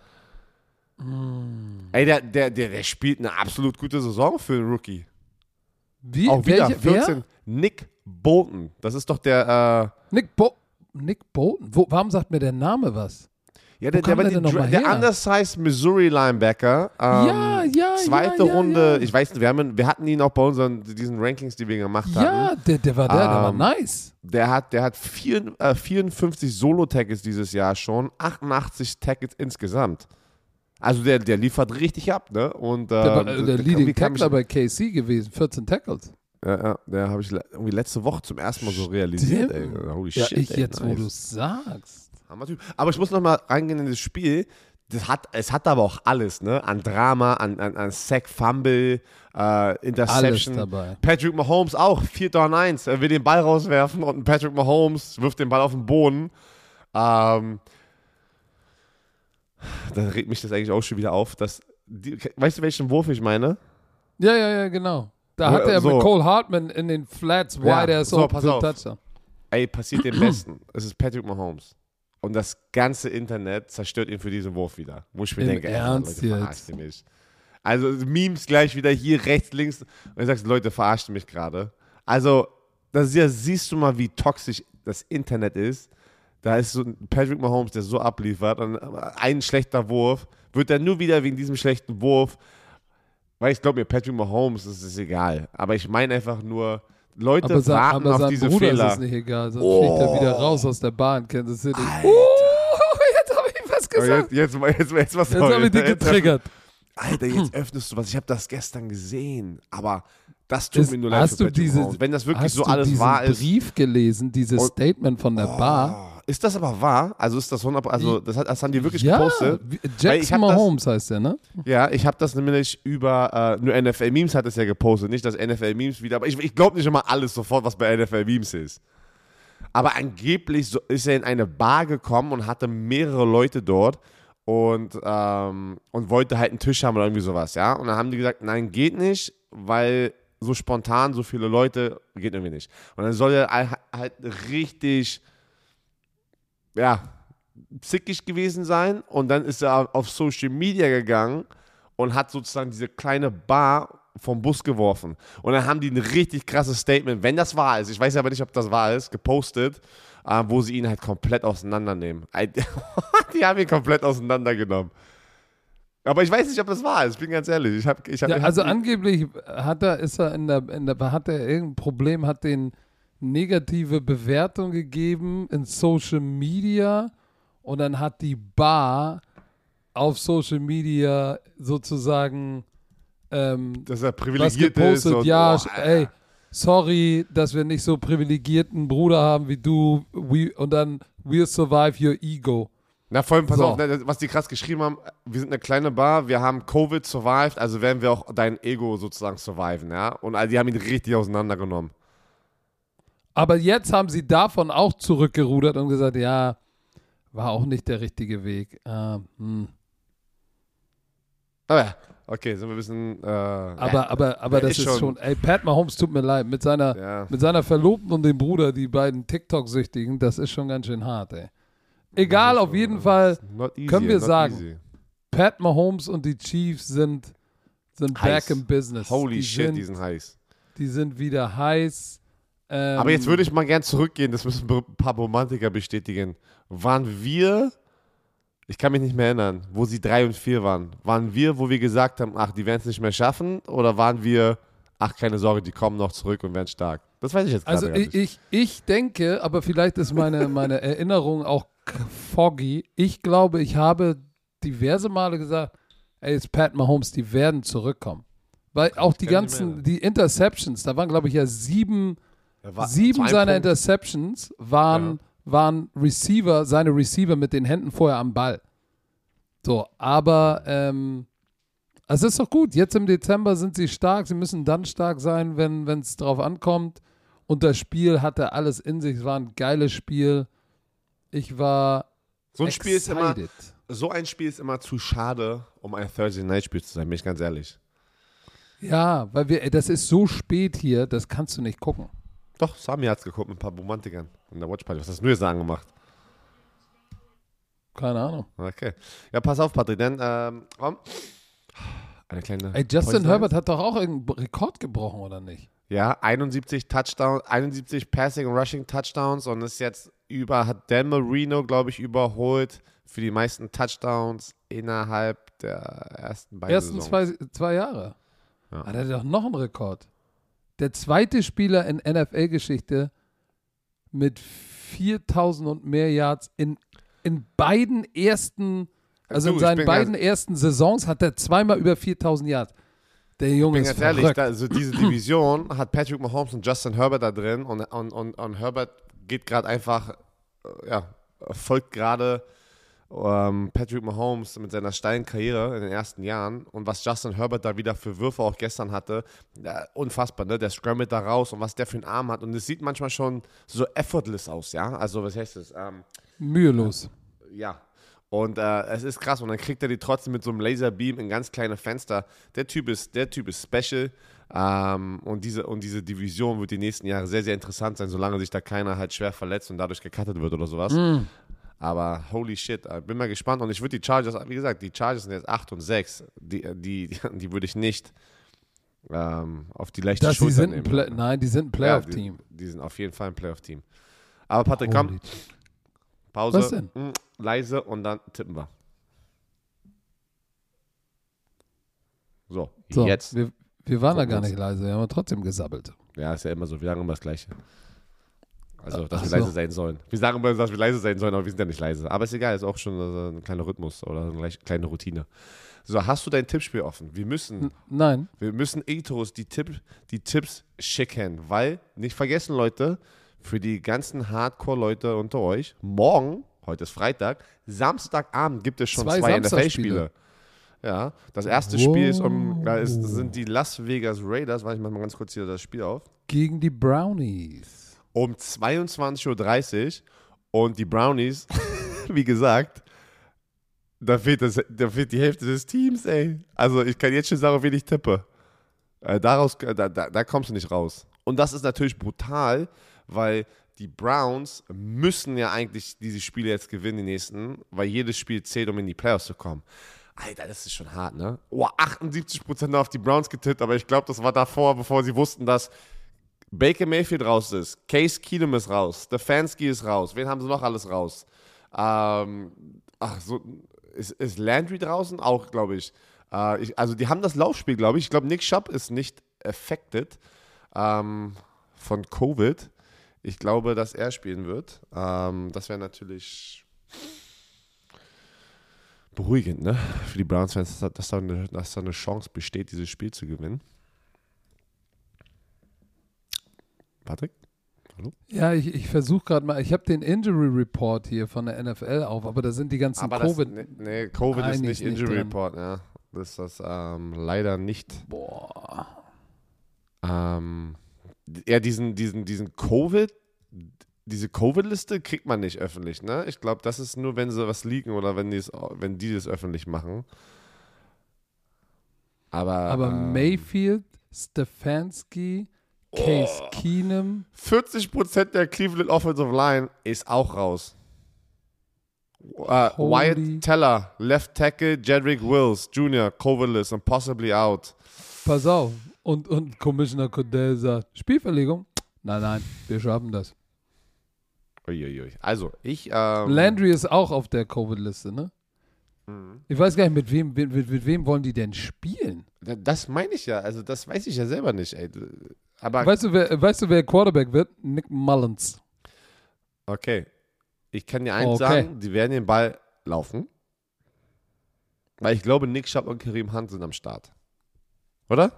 Mm. Ey, der, der, der, der spielt eine absolut gute Saison für einen Rookie. Wie? Auch wieder Welche, 14. Wer? Nick Bolton. Das ist doch der. Äh Nick, Bo Nick Bolton? Wo, warum sagt mir der Name was? Ja, der, der, der, der, der undersized Missouri Linebacker. Ähm, ja, ja, Zweite ja, Runde. Ich weiß nicht, wir, haben, wir hatten ihn auch bei unseren diesen Rankings, die wir gemacht haben. Ja, der, der war der, ähm, der war ähm, nice. Der hat, der hat vier, äh, 54 Solo-Tackles dieses Jahr schon, 88 Tackles insgesamt. Also der, der liefert richtig ab, ne? Und, der war äh, der Leading Tackler bei KC gewesen, 14 Tackles. Ja, ja, der habe ich irgendwie letzte Woche zum ersten Mal so realisiert, ey. Holy ja, shit, ich ey, jetzt, nice. wo du sagst. Aber ich muss noch mal reingehen in das Spiel. Das hat, es hat aber auch alles, ne? An Drama, an, an, an Sack, Fumble, äh, Interception. Alles dabei. Patrick Mahomes auch, 4 Down 1. Er will den Ball rauswerfen und Patrick Mahomes wirft den Ball auf den Boden. Ähm, dann regt mich das eigentlich auch schon wieder auf. Dass die, weißt du, welchen Wurf ich meine? Ja, ja, ja, genau. Da hat er so. mit Cole Hartman in den Flats wide ja, so, pass auf. Touchdown. Ey, passiert dem Besten. Es ist Patrick Mahomes. Und das ganze Internet zerstört ihn für diesen Wurf wieder. Wo ich mir Im denke, Ernst ey, Leute, verarscht mich. Also Memes gleich wieder hier, rechts, links. Und du sagst, Leute, verarscht mich gerade. Also, da siehst du mal, wie toxisch das Internet ist. Da ist so Patrick Mahomes, der so abliefert und ein schlechter Wurf, wird er nur wieder wegen diesem schlechten Wurf Weil ich glaube mir, Patrick Mahomes, das ist egal. Aber ich meine einfach nur, Leute Aber, sein, warten aber auf diese Bruder Fehler. ist es nicht egal, sonst Oh. fliegt er wieder raus aus der Bahn, Kansas City. Alter. Uh, jetzt habe ich was gesagt. Jetzt, jetzt, jetzt, jetzt, was Jetzt habe ich dich getriggert. Alter, jetzt öffnest du was. Ich habe das gestern gesehen. Aber das tut Ist- mir nur leid hast du diese-. Wenn das wirklich Hast so du alles diesen wahr ist. Brief gelesen, dieses Statement von der Bar? Ist das aber wahr? Also ist das 100, also das, hat, das haben die wirklich ja, gepostet? Jackson das- Mahomes heißt der, ne? Ja, ich habe das nämlich über, äh, nur NFL Memes hat es ja gepostet, nicht das NFL Memes wieder, aber ich, ich glaube nicht immer alles sofort, was bei NFL Memes ist. Aber angeblich so ist er in eine Bar gekommen und hatte mehrere Leute dort und, ähm, und wollte halt einen Tisch haben oder irgendwie sowas, ja. Und dann haben die gesagt, nein, geht nicht, weil so spontan so viele Leute geht irgendwie nicht. Und dann soll er halt- halt richtig, ja, zickig gewesen sein und dann ist er auf Social Media gegangen und hat sozusagen diese kleine Bar vom Bus geworfen. Und dann haben die ein richtig krasses Statement, wenn das wahr ist, ich weiß aber nicht, ob das wahr ist, gepostet, äh, wo sie ihn halt komplett auseinandernehmen. Ein- die haben ihn komplett auseinandergenommen. Aber ich weiß nicht, ob das wahr ist, ich bin ganz ehrlich. Ich hab, ich hab, Ja, also angeblich hat er, ist er in der, in der, hat er irgendein Problem, hat den negative Bewertung gegeben in Social Media und dann hat die Bar auf Social Media sozusagen ähm, dass er was privilegiert ist. gepostet. Und, ja, oh, ey, sorry, dass wir nicht so privilegierten Bruder haben wie du. We, und dann, we'll survive your ego. Na, vor allem, pass So. auf, ne, was die krass geschrieben haben, wir sind eine kleine Bar, wir haben Covid survived, also werden wir auch dein Ego sozusagen surviven, ja? Und also die haben ihn richtig auseinandergenommen. Aber jetzt haben sie davon auch zurückgerudert und gesagt, ja, war auch nicht der richtige Weg. Ähm, hm. Aber ja, okay, sind wir ein bisschen. Äh, Aber, aber, aber das ist schon- schon, ey, Pat Mahomes tut mir leid, mit seiner, ja. mit seiner Verlobten und dem Bruder, die beiden TikTok-Süchtigen, das ist schon ganz schön hart, ey. Egal, auf jeden Fall, easy, können wir sagen, easy. Pat Mahomes und die Chiefs sind, sind Heiß. back in business. Holy die shit, sind, die sind heiß. die sind wieder heiß. Ähm, Aber jetzt würde ich mal gern zurückgehen, das müssen ein paar Romantiker bestätigen. Waren wir, ich kann mich nicht mehr erinnern, wo sie drei und vier waren, waren wir, wo wir gesagt haben, ach, die werden es nicht mehr schaffen? Oder waren wir, ach, keine Sorge, die kommen noch zurück und werden stark? Das weiß ich jetzt gerade Also gar ich, nicht. ich, ich denke, aber vielleicht ist meine, meine Erinnerung auch foggy. Ich glaube, ich habe diverse Male gesagt, ey, jetzt Pat Mahomes, die werden zurückkommen. Weil auch die ganzen, die Interceptions, da waren, glaube ich, ja sieben, war- sieben seiner Punkt- Interceptions waren, waren Receiver, seine Receiver mit den Händen vorher am Ball. So, aber ähm, es ist doch gut. Jetzt im Dezember sind sie stark. Sie müssen dann stark sein, wenn es drauf ankommt. Und das Spiel hatte alles in sich. Es war ein geiles Spiel. Ich war So ein Spiel ist immer, excited. so ein Spiel ist immer zu schade, um ein Thursday Night Spiel zu sein, bin ich ganz ehrlich. Ja, weil wir, ey, das ist so spät hier, das kannst du nicht gucken. Doch, Sami hat's geguckt mit ein paar Romantikern in der Watchparty. Was hast du jetzt angemacht? Keine Ahnung. Okay. Ja, pass auf, Patrick, denn, ähm, komm. Eine kleine. Ey, Justin Poison Herbert hat doch auch irgendeinen Rekord gebrochen, oder nicht? Ja, 71 Touchdowns, 71 Passing und Rushing Touchdowns und ist jetzt über, hat Dan Marino, glaube ich, überholt für die meisten Touchdowns innerhalb der ersten beiden Ersten Saisons. zwei, zwei Jahre. Ja. Ah, hat doch noch einen Rekord. Der zweite Spieler in NFL-Geschichte mit 4000 und mehr Yards in, in beiden ersten, also Du, in seinen beiden ersten Saisons hat er zweimal über 4000 Yards. Der Junge Ich bin ist ganz ehrlich, verrückt. da, also diese Division hat Patrick Mahomes und Justin Herbert da drin und, und, und, und Herbert geht gerade einfach, äh, ja, folgt gerade ähm, Patrick Mahomes mit seiner steilen Karriere in den ersten Jahren und was Justin Herbert da wieder für Würfe auch gestern hatte, ja, unfassbar, ne? Der scrambled da raus und was der für einen Arm hat und es sieht manchmal schon so effortless aus, ja, also was heißt das, ähm, Mühelos. ja. Und äh, es ist krass. Und dann kriegt er die trotzdem mit so einem Laserbeam in ganz kleine Fenster. Der Typ ist, der typ ist special. Ähm, und, diese, und diese Division wird die nächsten Jahre sehr, sehr interessant sein, solange sich da keiner halt schwer verletzt und dadurch gecuttet wird oder sowas. Mm. Aber holy shit, äh, bin mal gespannt. Und ich würde die Chargers, wie gesagt, die Chargers sind jetzt 8 und 6. Die, die, die, die würde ich nicht ähm, auf die leichte Das, die Schulter nehmen. Play Nein, die sind ein Ja, Playoff-Team. Die, die sind auf jeden Fall ein Playoff-Team. Aber Patrick, komm, Holy- Pause. Was denn? Mm, leise und dann tippen wir. So, So, jetzt. Wir, wir waren da gar nicht leise, wir haben gesabbelt. gesabbelt. Ja, ist ja immer so. Wir sagen immer das Gleiche. Also, dass Ach wir so. leise sein sollen. Wir sagen immer, dass wir leise sein sollen, aber wir sind ja nicht leise. Aber ist egal, ist auch schon ein kleiner Rhythmus oder eine kleine Routine. So, hast du dein Tippspiel offen? Wir müssen, N- Nein. wir müssen Ethos die, Tipp, die Tipps schicken, weil, nicht vergessen, Leute, für die ganzen Hardcore-Leute unter euch, morgen, heute ist Freitag, Samstagabend gibt es schon Zwei zwei. NFL-Spiele. Ja, das erste Wow. Spiel ist um, da ist, sind die Las Vegas Raiders, warte, ich mach mal ganz kurz hier das Spiel auf Gegen die Brownies. Um 22.30 Uhr und die Brownies, wie gesagt, da fehlt, das, da fehlt die Hälfte des Teams, ey. Also ich kann jetzt schon sagen, auf wen ich tippe. Äh, daraus, da, da, da kommst du nicht raus. Und das ist natürlich brutal, weil die Browns müssen ja eigentlich diese Spiele jetzt gewinnen, die nächsten, weil jedes Spiel zählt, um in die Playoffs zu kommen. Alter, das ist schon hart, ne? Oh, 78% auf die Browns getippt, aber ich glaube, das war davor, bevor sie wussten, dass Baker Mayfield raus ist, Case Keenum ist raus, Stefanski ist raus, wen haben sie noch alles raus? Ähm, ach, so, ist, ist Landry draußen? Auch, glaube ich. Äh, ich. Also, die haben das Laufspiel, glaube ich. Ich glaube, Nick Schupp ist nicht affected ähm, von Covid. Ich glaube, dass er spielen wird. Ähm, das wäre natürlich beruhigend, ne? Für die Browns-Fans, dass, da- dass, da eine- dass da eine Chance besteht, dieses Spiel zu gewinnen. Patrick? Ja, ich, ich versuche gerade mal, ich habe den Injury Report hier von der NFL auf, aber da sind die ganzen Aber das, Covid. nee, nee, Covid ist nicht nicht Injury drin. Report, ja. Das ist das ähm, leider nicht. Boah. Ähm, ja, diesen, diesen, diesen Covid, diese Covid-Liste kriegt man nicht öffentlich, ne? Ich glaube, das ist nur, wenn sie was liegen oder wenn die es, wenn die das öffentlich machen. Aber, Aber ähm, Mayfield, Stefanski, Case Keenum, 40% der Cleveland Offensive Line ist auch raus. Uh, Wyatt Teller, Left Tackle, Jedrick Wills Jr., Coverless and possibly out. pass auf. Und, und Commissioner Cordell sagt, Spielverlegung? Nein, nein, wir schaffen das. Uiuiui. Also, ich. Ähm, Landry ist auch auf der Covid-Liste, ne? Mhm. Ich weiß gar nicht, mit wem, mit, mit, mit wem wollen die denn spielen? Da- Das meine ich ja. Also, das weiß ich ja selber nicht, ey. Aber, Weißt du, wer, weißt du, wer Quarterback wird? Nick Mullins. okay. Ich kann dir eins Okay. sagen: die werden den Ball laufen. Weil ich glaube, Nick Schapp und Kareem Hunt sind am Start. Oder?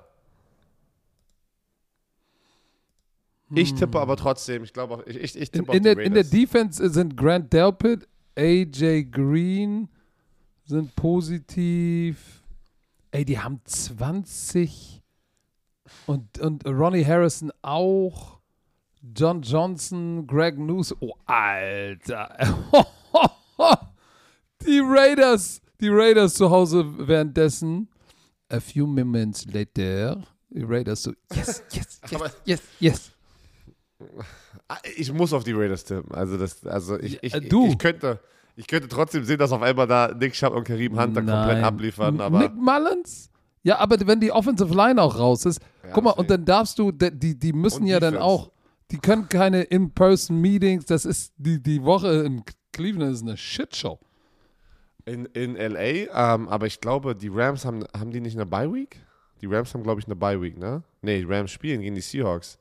Ich tippe aber trotzdem, ich glaube auch, ich, ich, ich In, tippe auf in, die der, in der. Defense sind Grant Delpit, AJ Green sind positiv. Ey, die haben 20 und, und Ronnie Harrison auch. John Johnson, Greg News. Oh, Alter. Die Raiders, die Raiders zu Hause währenddessen. A few moments later. Die Raiders so, yes, yes, yes, Aber- yes, yes. Ah, Ich muss auf die Raiders tippen. Also, das, also ich, ich, du. ich, könnte, ich könnte trotzdem sehen, dass auf einmal da Nick Schapp und Kareem Hunt dann komplett Nein. abliefern. Aber Nick Mullins? Ja, aber wenn die Offensive Line auch raus ist, Ja, guck mal, und dann darfst du, die, die müssen ja dann auch, die können keine In-Person-Meetings, das ist, die, die Woche in Cleveland ist eine Shitshow. in, in LA, ähm, aber ich glaube, die Rams haben, haben die nicht eine Bye Week? Die Rams haben, glaube ich, eine Bye Week, ne? Nee, die Rams spielen gegen die Seahawks.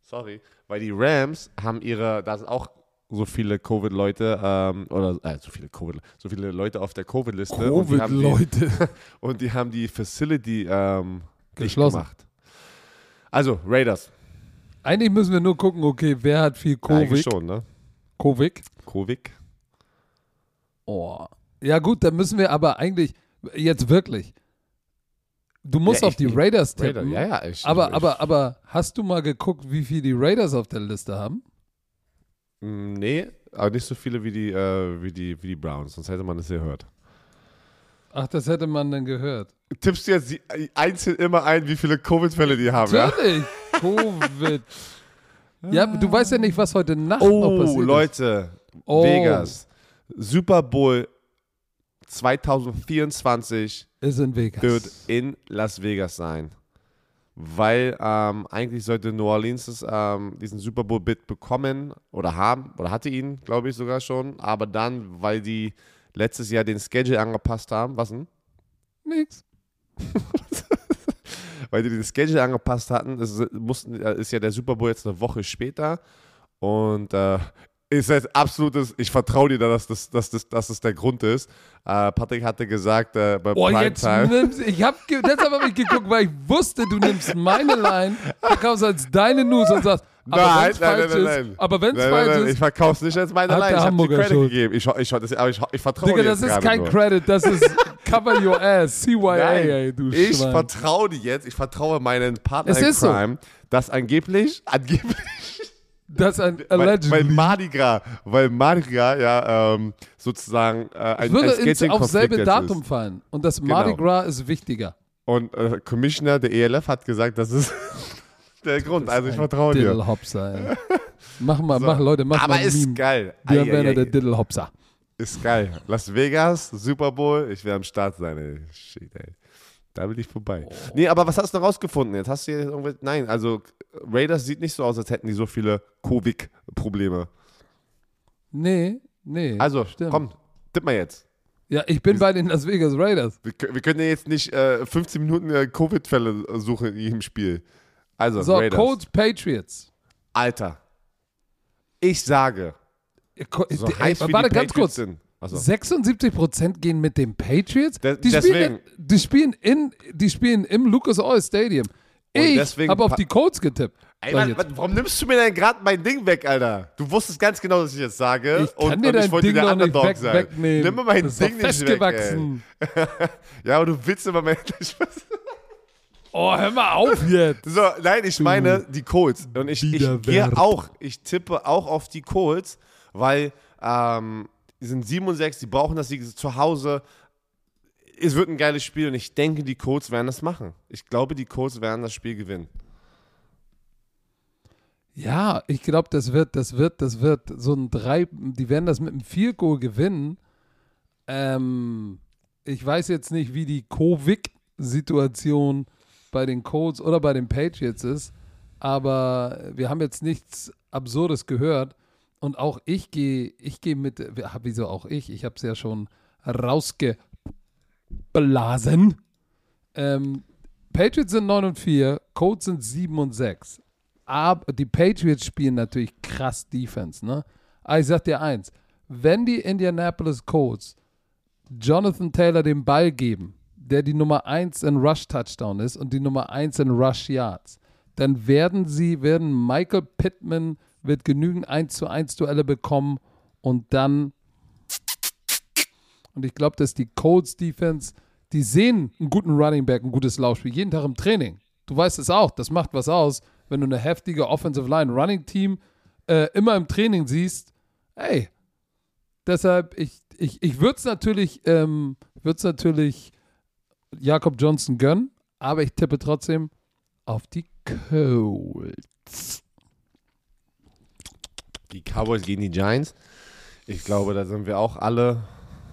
Sorry. Weil die Rams haben ihre, da sind auch so viele Covid-Leute, ähm, oder äh, so viele Covid, so viele Leute auf der Covid-Liste. und die haben die- Covid-Leute. Und die haben die Facility ähm, Geschlossen. gemacht. Also, Raiders. Eigentlich müssen wir nur gucken, okay, wer hat viel Eigentlich Covid? schon, ne? Covid? Covid. Oh. Ja gut, dann müssen wir aber eigentlich, jetzt wirklich, du musst Ja, auf die Raiders Raider, tippen. ja, ja. Ich, Aber, ich, aber, aber hast du mal geguckt, wie viel die Raiders auf der Liste haben? Mm, Nee, aber nicht so viele wie die, äh, wie die, wie die Browns, sonst hätte man es gehört. Ach, das hätte man dann gehört. Tippst du jetzt die, einzeln immer ein, wie viele Covid-Fälle die haben, ja? Natürlich. Covid. Ja, du weißt ja nicht, was heute Nacht noch Oh, passiert Leute, Oh. Vegas. Super Bowl 2024 ist. Ist in Vegas. wird in Las Vegas sein. Weil ähm, eigentlich sollte New Orleans ähm, diesen Super Bowl-Bit bekommen oder haben, oder hatte ihn, glaube ich sogar schon. Aber dann, weil die letztes Jahr den Schedule angepasst haben, was denn? Nix. weil die den Schedule angepasst hatten. Ist, mussten, äh, ist ja der Super Bowl jetzt eine Woche später. Und äh, ist jetzt absolutes, ich vertraue dir, dass das, dass, das, dass das der Grund ist. Äh, Patrick hatte gesagt, äh, bei Oh, jetzt Primetime. nimmst, ich hab, ge- deshalb habe ich geguckt, weil ich wusste, du nimmst meine Line, verkaufst als deine News und sagst, aber Nein, wenn's nein, falsch nein, ist, nein, nein. aber wenn es Nein, nein, falsch nein, ich ist, verkaufe es nicht als meine Line. Ich habe Hamburger Credit Schuld. gegeben. Ich, ich, das, aber ich, ich vertraue Digga, dir das jetzt ist kein nur. Credit, das ist Cover Your Ass, CYA, Nein, ey, du ich Schwein. vertraue dir jetzt, ich vertraue meinen Partner Es in ist so. Crime, dass angeblich, angeblich, Das ist ein weil, weil Allegedly. Mardi Gras, weil Mardi Gras ja ähm, sozusagen äh, ein, Ich würde ein ins, auf Scheduling-Konflikt selbe Datum ist. fallen. Und das Mardi Genau. Gras ist wichtiger. Und äh, Commissioner der ELF hat gesagt, das ist der Grund. Also ich vertraue dir. Diddlehopser, ey. Mach mal, So. mach Leute, mach Aber mal ein ist Meme. geil. Wären ei. der Diddlehopser. Ist geil. Las Vegas, Super Bowl, ich werde am Start sein, ey. Shit, ey. Da will ich vorbei. Oh. Nee, aber was hast du rausgefunden jetzt? Hast du jetzt irgendwas? Nein, also Raiders sieht nicht so aus, als hätten die so viele Covid-Probleme. Nee, nee. Also, stimmt. komm, tipp mal jetzt. Ja, ich bin bei den Las Vegas Raiders. Wir, wir können ja jetzt nicht äh, 15 Minuten äh, Covid-Fälle suchen in jedem Spiel. Also, So, Raiders. Colts Patriots. Alter. Ich sage, Ko- so ey, heiß wie warte die ganz Patriots kurz. sind. Also, 76% gehen mit den Patriots. De- die, spielen, die, spielen in, die spielen im Lucas Oil Stadium. Ich habe auf die Colts getippt. Ey, Mann, warum nimmst du mir denn gerade mein Ding weg, Alter? Du wusstest ganz genau, was ich jetzt sage. Ich kann und, dir und dein ich wollte Ding der Underdog weg, sein. wegnehmen. Nimm mir mein das Ding nicht weg. Ja, aber du willst immer mein... Oh, hör mal auf jetzt. So, nein, ich meine die Colts. Und ich, ich gehe auch, ich tippe auch auf die Colts, weil ähm, die sind 7 und 6, die brauchen das Sieg zu Hause. Es wird ein geiles Spiel und ich denke, die Colts werden das machen. Ich glaube, die Colts werden das Spiel gewinnen. Ja, ich glaube, das wird, das wird, das wird so ein drei, die werden das mit einem Field Goal gewinnen. Ähm, ich weiß jetzt nicht, wie die Covid-Situation bei den Colts oder bei den Patriots ist, aber wir haben jetzt nichts Absurdes gehört und auch ich gehe, ich gehe mit, wieso auch ich? Ich habe es ja schon rausgeblasen. Ähm, Patriots sind 9 und 4, Colts sind 7 und 6. Aber die Patriots spielen natürlich krass Defense, ne? Aber ich sag dir eins, wenn die Indianapolis Colts Jonathan Taylor den Ball geben, der die Nummer 1 in Rush Touchdown ist und die Nummer 1 in Rush Yards, dann werden sie, werden Michael Pittman wird genügend 1 zu 1 Duelle bekommen und dann und ich glaube, dass die Colts Defense, die sehen einen guten Running Back, ein gutes Laufspiel, jeden Tag im Training. Du weißt es auch, das macht was aus, wenn du eine heftige Offensive Line Running Team äh, immer im Training siehst. Hey, deshalb, ich, ich, ich würde es natürlich, ähm, natürlich Jakob Johnson gönnen, aber ich tippe trotzdem auf die Colts. Die Cowboys gegen die Giants. Ich glaube, da sind wir auch alle,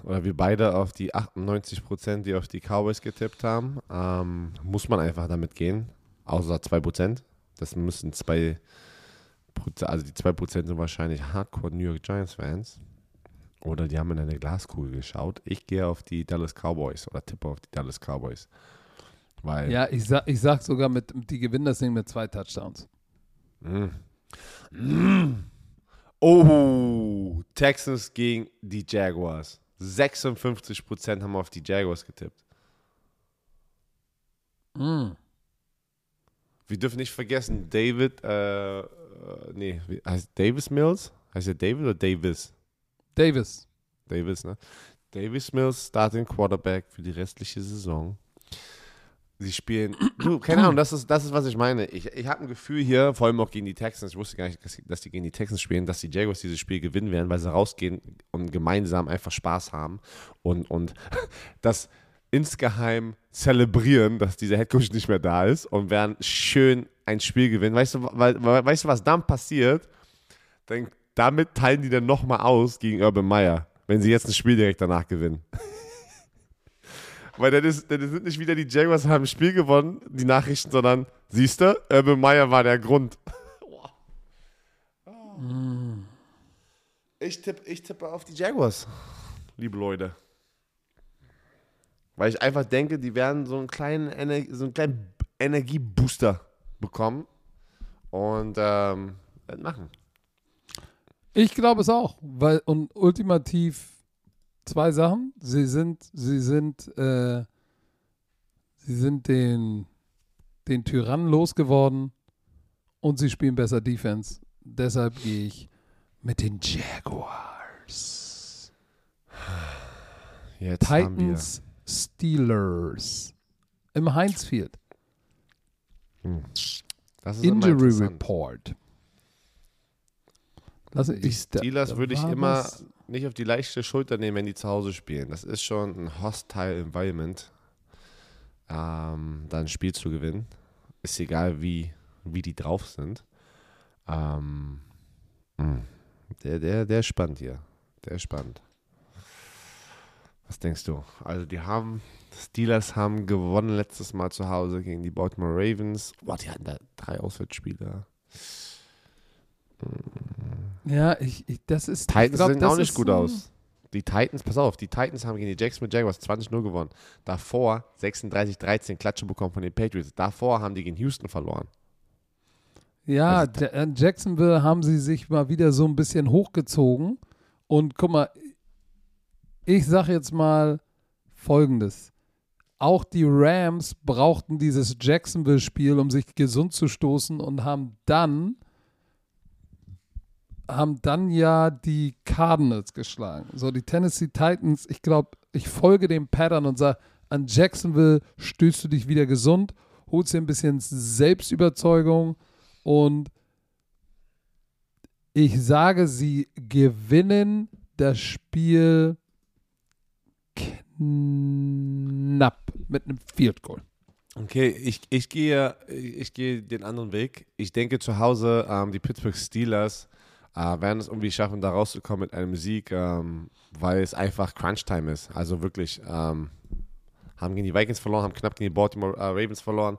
oder wir beide auf die 98 Prozent, die auf die Cowboys getippt haben. Ähm, muss man einfach damit gehen. Außer 2 Prozent. Das müssen zwei Prozent, also die 2 Prozent sind wahrscheinlich Hardcore New York Giants Fans. Oder die haben in eine Glaskugel geschaut. Ich gehe auf die Dallas Cowboys oder tippe auf die Dallas Cowboys. Weil Ja, ich sag, ich sag sogar, mit, die gewinnen das Ding mit zwei Touchdowns. Oh, Texans gegen die Jaguars. 56% haben auf die Jaguars getippt. Mm. Wir dürfen nicht vergessen, David, äh, äh, nee, heißt Davis Mills? Heißt er David oder Davis? Davis. Davis, ne? Davis Mills, Starting Quarterback für die restliche Saison. Sie spielen, du, keine Ahnung, das ist, das ist, was ich meine. Ich, ich habe ein Gefühl hier, vor allem auch gegen die Texans, ich wusste gar nicht, dass die, gegen die Texans spielen, dass die Jaguars dieses Spiel gewinnen werden, weil sie rausgehen und gemeinsam einfach Spaß haben und, und das insgeheim zelebrieren, dass dieser Headcoach nicht mehr da ist und werden schön ein Spiel gewinnen. Weißt du, weil, weißt du was dann passiert? Dann, damit teilen die dann nochmal aus gegen Urban Meyer, wenn sie jetzt ein Spiel direkt danach gewinnen. Weil dann, ist, dann sind nicht wieder die Jaguars haben ein Spiel gewonnen, die Nachrichten, sondern, siehst du, Urban Meyer war der Grund. Ich, tipp, ich tippe auf die Jaguars, liebe Leute. Weil ich einfach denke, die werden so einen kleinen, Ener- so einen kleinen Energiebooster bekommen und ähm, das machen. Ich glaube es auch, weil und ultimativ zwei Sachen. Sie sind, sie sind, äh, sie sind den, den Tyrannen losgeworden und sie spielen besser Defense. Deshalb gehe ich mit den Jaguars. Jetzt Titans Steelers im Heinz Field. immer Injury. Report. Lass, Die ich, da- Steelers da würde ich immer was- nicht auf die leichte Schulter nehmen, wenn die zu Hause spielen. Das ist schon ein hostile Environment, ähm, da ein Spiel zu gewinnen. Ist egal, wie, wie die drauf sind. Ähm, mh. der, der, der ist spannend hier. Der ist spannend. Was denkst du? Also die haben, Steelers haben gewonnen letztes Mal zu Hause gegen die Baltimore Ravens. Boah, die hatten da drei Auswärtsspiele. Ja, ich, ich, das ist. Titans glaub, sehen auch nicht gut aus. Die Titans, pass auf, die Titans haben gegen die Jacksonville Jaguars 20-0 gewonnen. Davor 36-13 Klatsche bekommen von den Patriots. Davor haben die gegen Houston verloren. Ja, Also in Jacksonville haben sie sich mal wieder so ein bisschen hochgezogen. Und guck mal, ich sag jetzt mal Folgendes. Auch die Rams brauchten dieses Jacksonville-Spiel, um sich gesund zu stoßen und haben dann haben dann ja die Cardinals geschlagen. So, die Tennessee Titans, ich glaube, ich folge dem Pattern und sage, an Jacksonville stößt du dich wieder gesund, holst dir ein bisschen Selbstüberzeugung und ich sage, sie gewinnen das Spiel knapp mit einem Field Goal. Okay, ich, ich, gehe, ich gehe den anderen Weg. Ich denke zu Hause, ähm, die Pittsburgh Steelers äh, werden es irgendwie schaffen, da rauszukommen mit einem Sieg, ähm, weil es einfach Crunch-Time ist. Also wirklich, ähm, haben gegen die Vikings verloren, haben knapp gegen die Baltimore äh, Ravens verloren,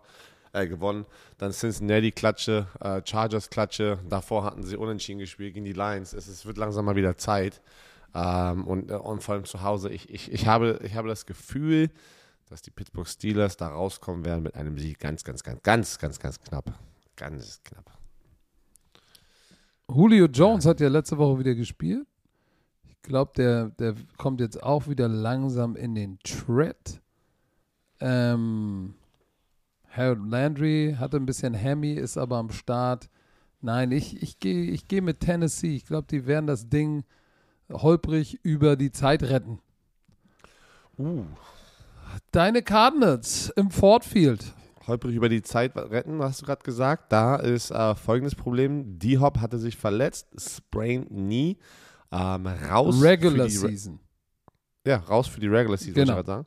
äh, gewonnen. Dann Cincinnati Klatsche, äh, Chargers Klatsche. Davor hatten sie unentschieden gespielt gegen die Lions. Es, es wird langsam mal wieder Zeit. Ähm, und, äh, und vor allem zu Hause, ich, ich, ich, habe, ich habe das Gefühl, dass die Pittsburgh Steelers da rauskommen werden mit einem Sieg ganz, ganz, ganz, ganz, ganz, ganz knapp. Ganz knapp. Julio Jones hat ja letzte Woche wieder gespielt. Ich glaube, der, der kommt jetzt auch wieder langsam in den Tread. Ähm, Harold Landry hatte ein bisschen Hammy, ist aber am Start. Nein, ich, ich gehe ich geh mit Tennessee. Ich glaube, die werden das Ding holprig über die Zeit retten. Uh. Deine Cardinals im Ford Field. Holprig über die Zeit retten, hast du gerade gesagt. Da ist äh, folgendes Problem. D-Hop hatte sich verletzt, sprained Knee, ähm, raus Regular für die Re- Season. Ja, raus für die Regular Season, Genau. ich sagen.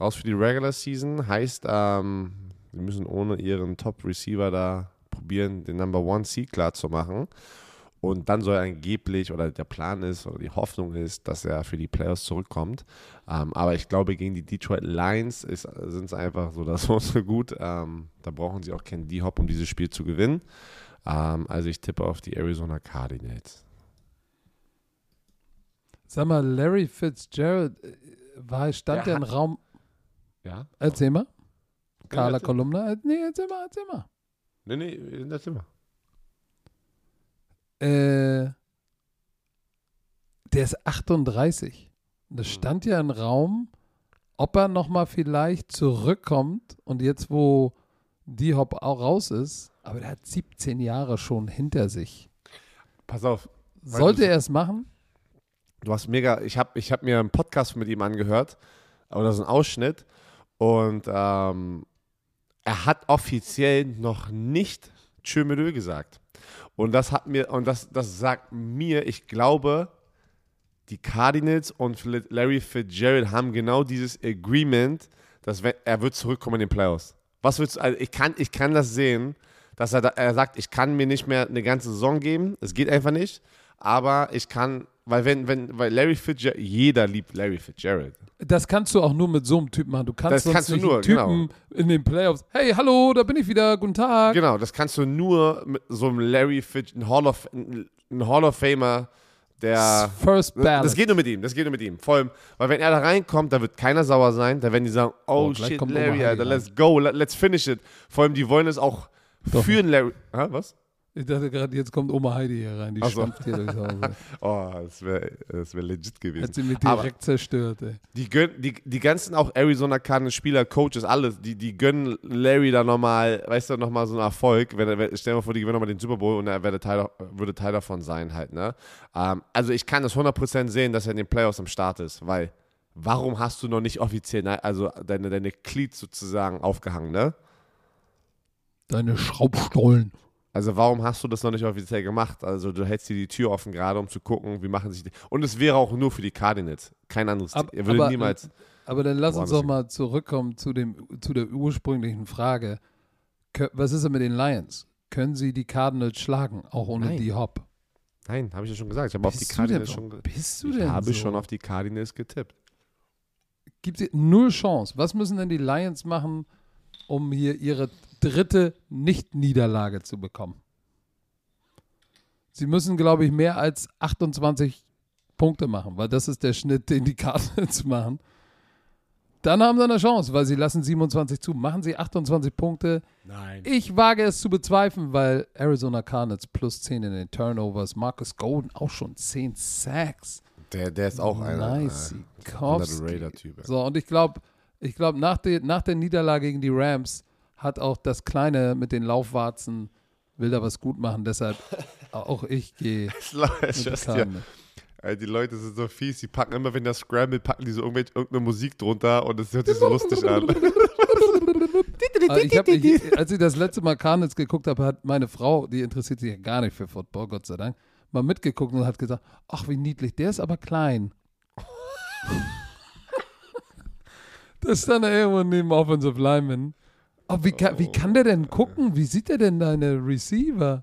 Raus für die Regular Season heißt, ähm, sie müssen ohne ihren Top-Receiver da probieren, den Number One Seed klar zu machen. Und dann soll angeblich, oder der Plan ist, oder die Hoffnung ist, dass er für die Playoffs zurückkommt. Ähm, aber ich glaube, gegen die Detroit Lions sind es einfach so, das so gut. Ähm, da brauchen sie auch keinen D-Hop, um dieses Spiel zu gewinnen. Ähm, also ich tippe auf die Arizona Cardinals. Sag mal, Larry Fitzgerald, äh, war, stand Der der im Raum. Ja? Erzähl mal. Carla erzähl. Kolumna. Äh, Nee, erzähl mal, erzähl mal. Nee, nee, in der Zimmer. Äh, der ist 38. Und Das Mhm. stand ja im Raum, ob er nochmal vielleicht zurückkommt und jetzt, wo die Hop auch raus ist, aber der hat 17 Jahre schon hinter sich. Pass auf, Sollte er es machen? Du hast mega, ich habe ich hab mir einen Podcast mit ihm angehört, oder so einen Ausschnitt, und ähm, er hat offiziell noch nicht Tschömelö gesagt. Und das hat mir, und das, das sagt mir, ich glaube, die Cardinals und Larry Fitzgerald haben genau dieses Agreement, dass er wird zurückkommen in den Playoffs. Was willst du, also ich kann, ich kann das sehen, dass er, er sagt, ich kann mir nicht mehr eine ganze Saison geben, es geht einfach nicht, aber ich kann, weil wenn, wenn, weil Larry Fitzgerald, jeder liebt Larry Fitzgerald. Das kannst du auch nur mit so einem Typen machen. Du kannst Das sonst kannst du nur, Typen in den Playoffs. Hey, hallo, da bin ich wieder. Guten Tag. Genau, das kannst du nur mit so einem Larry Fitz, ein Hall of, ein Hall of Famer, der. First Ballot. Das geht nur mit ihm, das geht nur mit ihm. Vor allem, weil wenn er da reinkommt, da wird keiner sauer sein. Da werden die sagen, oh, Oh, shit, Larry, Alter, let's go, let, let's finish it. Vor allem, die wollen es auch Doch. für Larry. Hä, was? Ich dachte gerade, jetzt kommt Oma Heidi hier rein. Die Ach so. stampft hier durchs Haus. Oh, das wäre das wär legit gewesen. Hat sie mich Aber- direkt zerstört, ey. Die, gönnen, die, die ganzen auch Arizona Cardinals Spieler, Coaches, alles, die, die gönnen Larry da nochmal, weißt du, nochmal so einen Erfolg. Wenn wenn- stell dir mal vor, die gewinnen nochmal den Super Bowl und er wäre Teil, würde Teil davon sein halt, ne? Ähm, also ich kann das 100% sehen, dass er in den Playoffs am Start ist, weil warum hast du noch nicht offiziell, ne, also deine, deine Cleats sozusagen aufgehangen, ne? Deine Schraubstollen. Also warum hast du das noch nicht offiziell gemacht? Also du hältst dir die Tür offen gerade, um zu gucken, wie machen sich die. Und es wäre auch nur für die Cardinals, kein anderes. Ab- er würde aber- niemals. Aber dann lass uns doch mal zurückkommen zu, dem, zu der ursprünglichen Frage. Was ist denn mit den Lions? Können sie die Cardinals schlagen, auch ohne Nein. die Hop? Nein, habe ich ja schon gesagt. Ich habe auf die Bist du denn, Cardinals warum schon. bist du Ich denn habe so? schon auf die Cardinals getippt. Gibt es null Chance. Was müssen denn die Lions machen, um hier ihre dritte Nicht-Niederlage zu bekommen? Sie müssen, glaube ich, mehr als 28 Punkte machen, weil das ist der Schnitt, den die Cardinals machen. Dann haben sie eine Chance, weil sie lassen 27 zu. Machen sie 28 Punkte. Nein. Ich wage es zu bezweifeln, weil Arizona Cardinals plus 10 in den Turnovers. Marcus Golden auch schon 10 Sacks. Der, der ist auch einer. Nice. Äh. Raider-Typ. So, und ich glaube, ich glaube, nach, der- nach der Niederlage gegen die Rams hat auch das Kleine mit den Laufwarzen, will da was gut machen. Deshalb auch ich gehe die Leute sind so fies, die packen immer, wenn der Scramble, packen die so irgendeine Musik drunter und es hört sich so lustig an. Aber ich hab, ich, als ich das letzte Mal Cardinals geguckt habe, hat meine Frau, die interessiert sich ja gar nicht für Football, Gott sei Dank, mal mitgeguckt und hat gesagt, ach wie niedlich, der ist aber klein. das ist dann irgendwo neben Offensive Lineman. Oh, wie, kann, wie kann der denn gucken? Wie sieht der denn deine Receiver?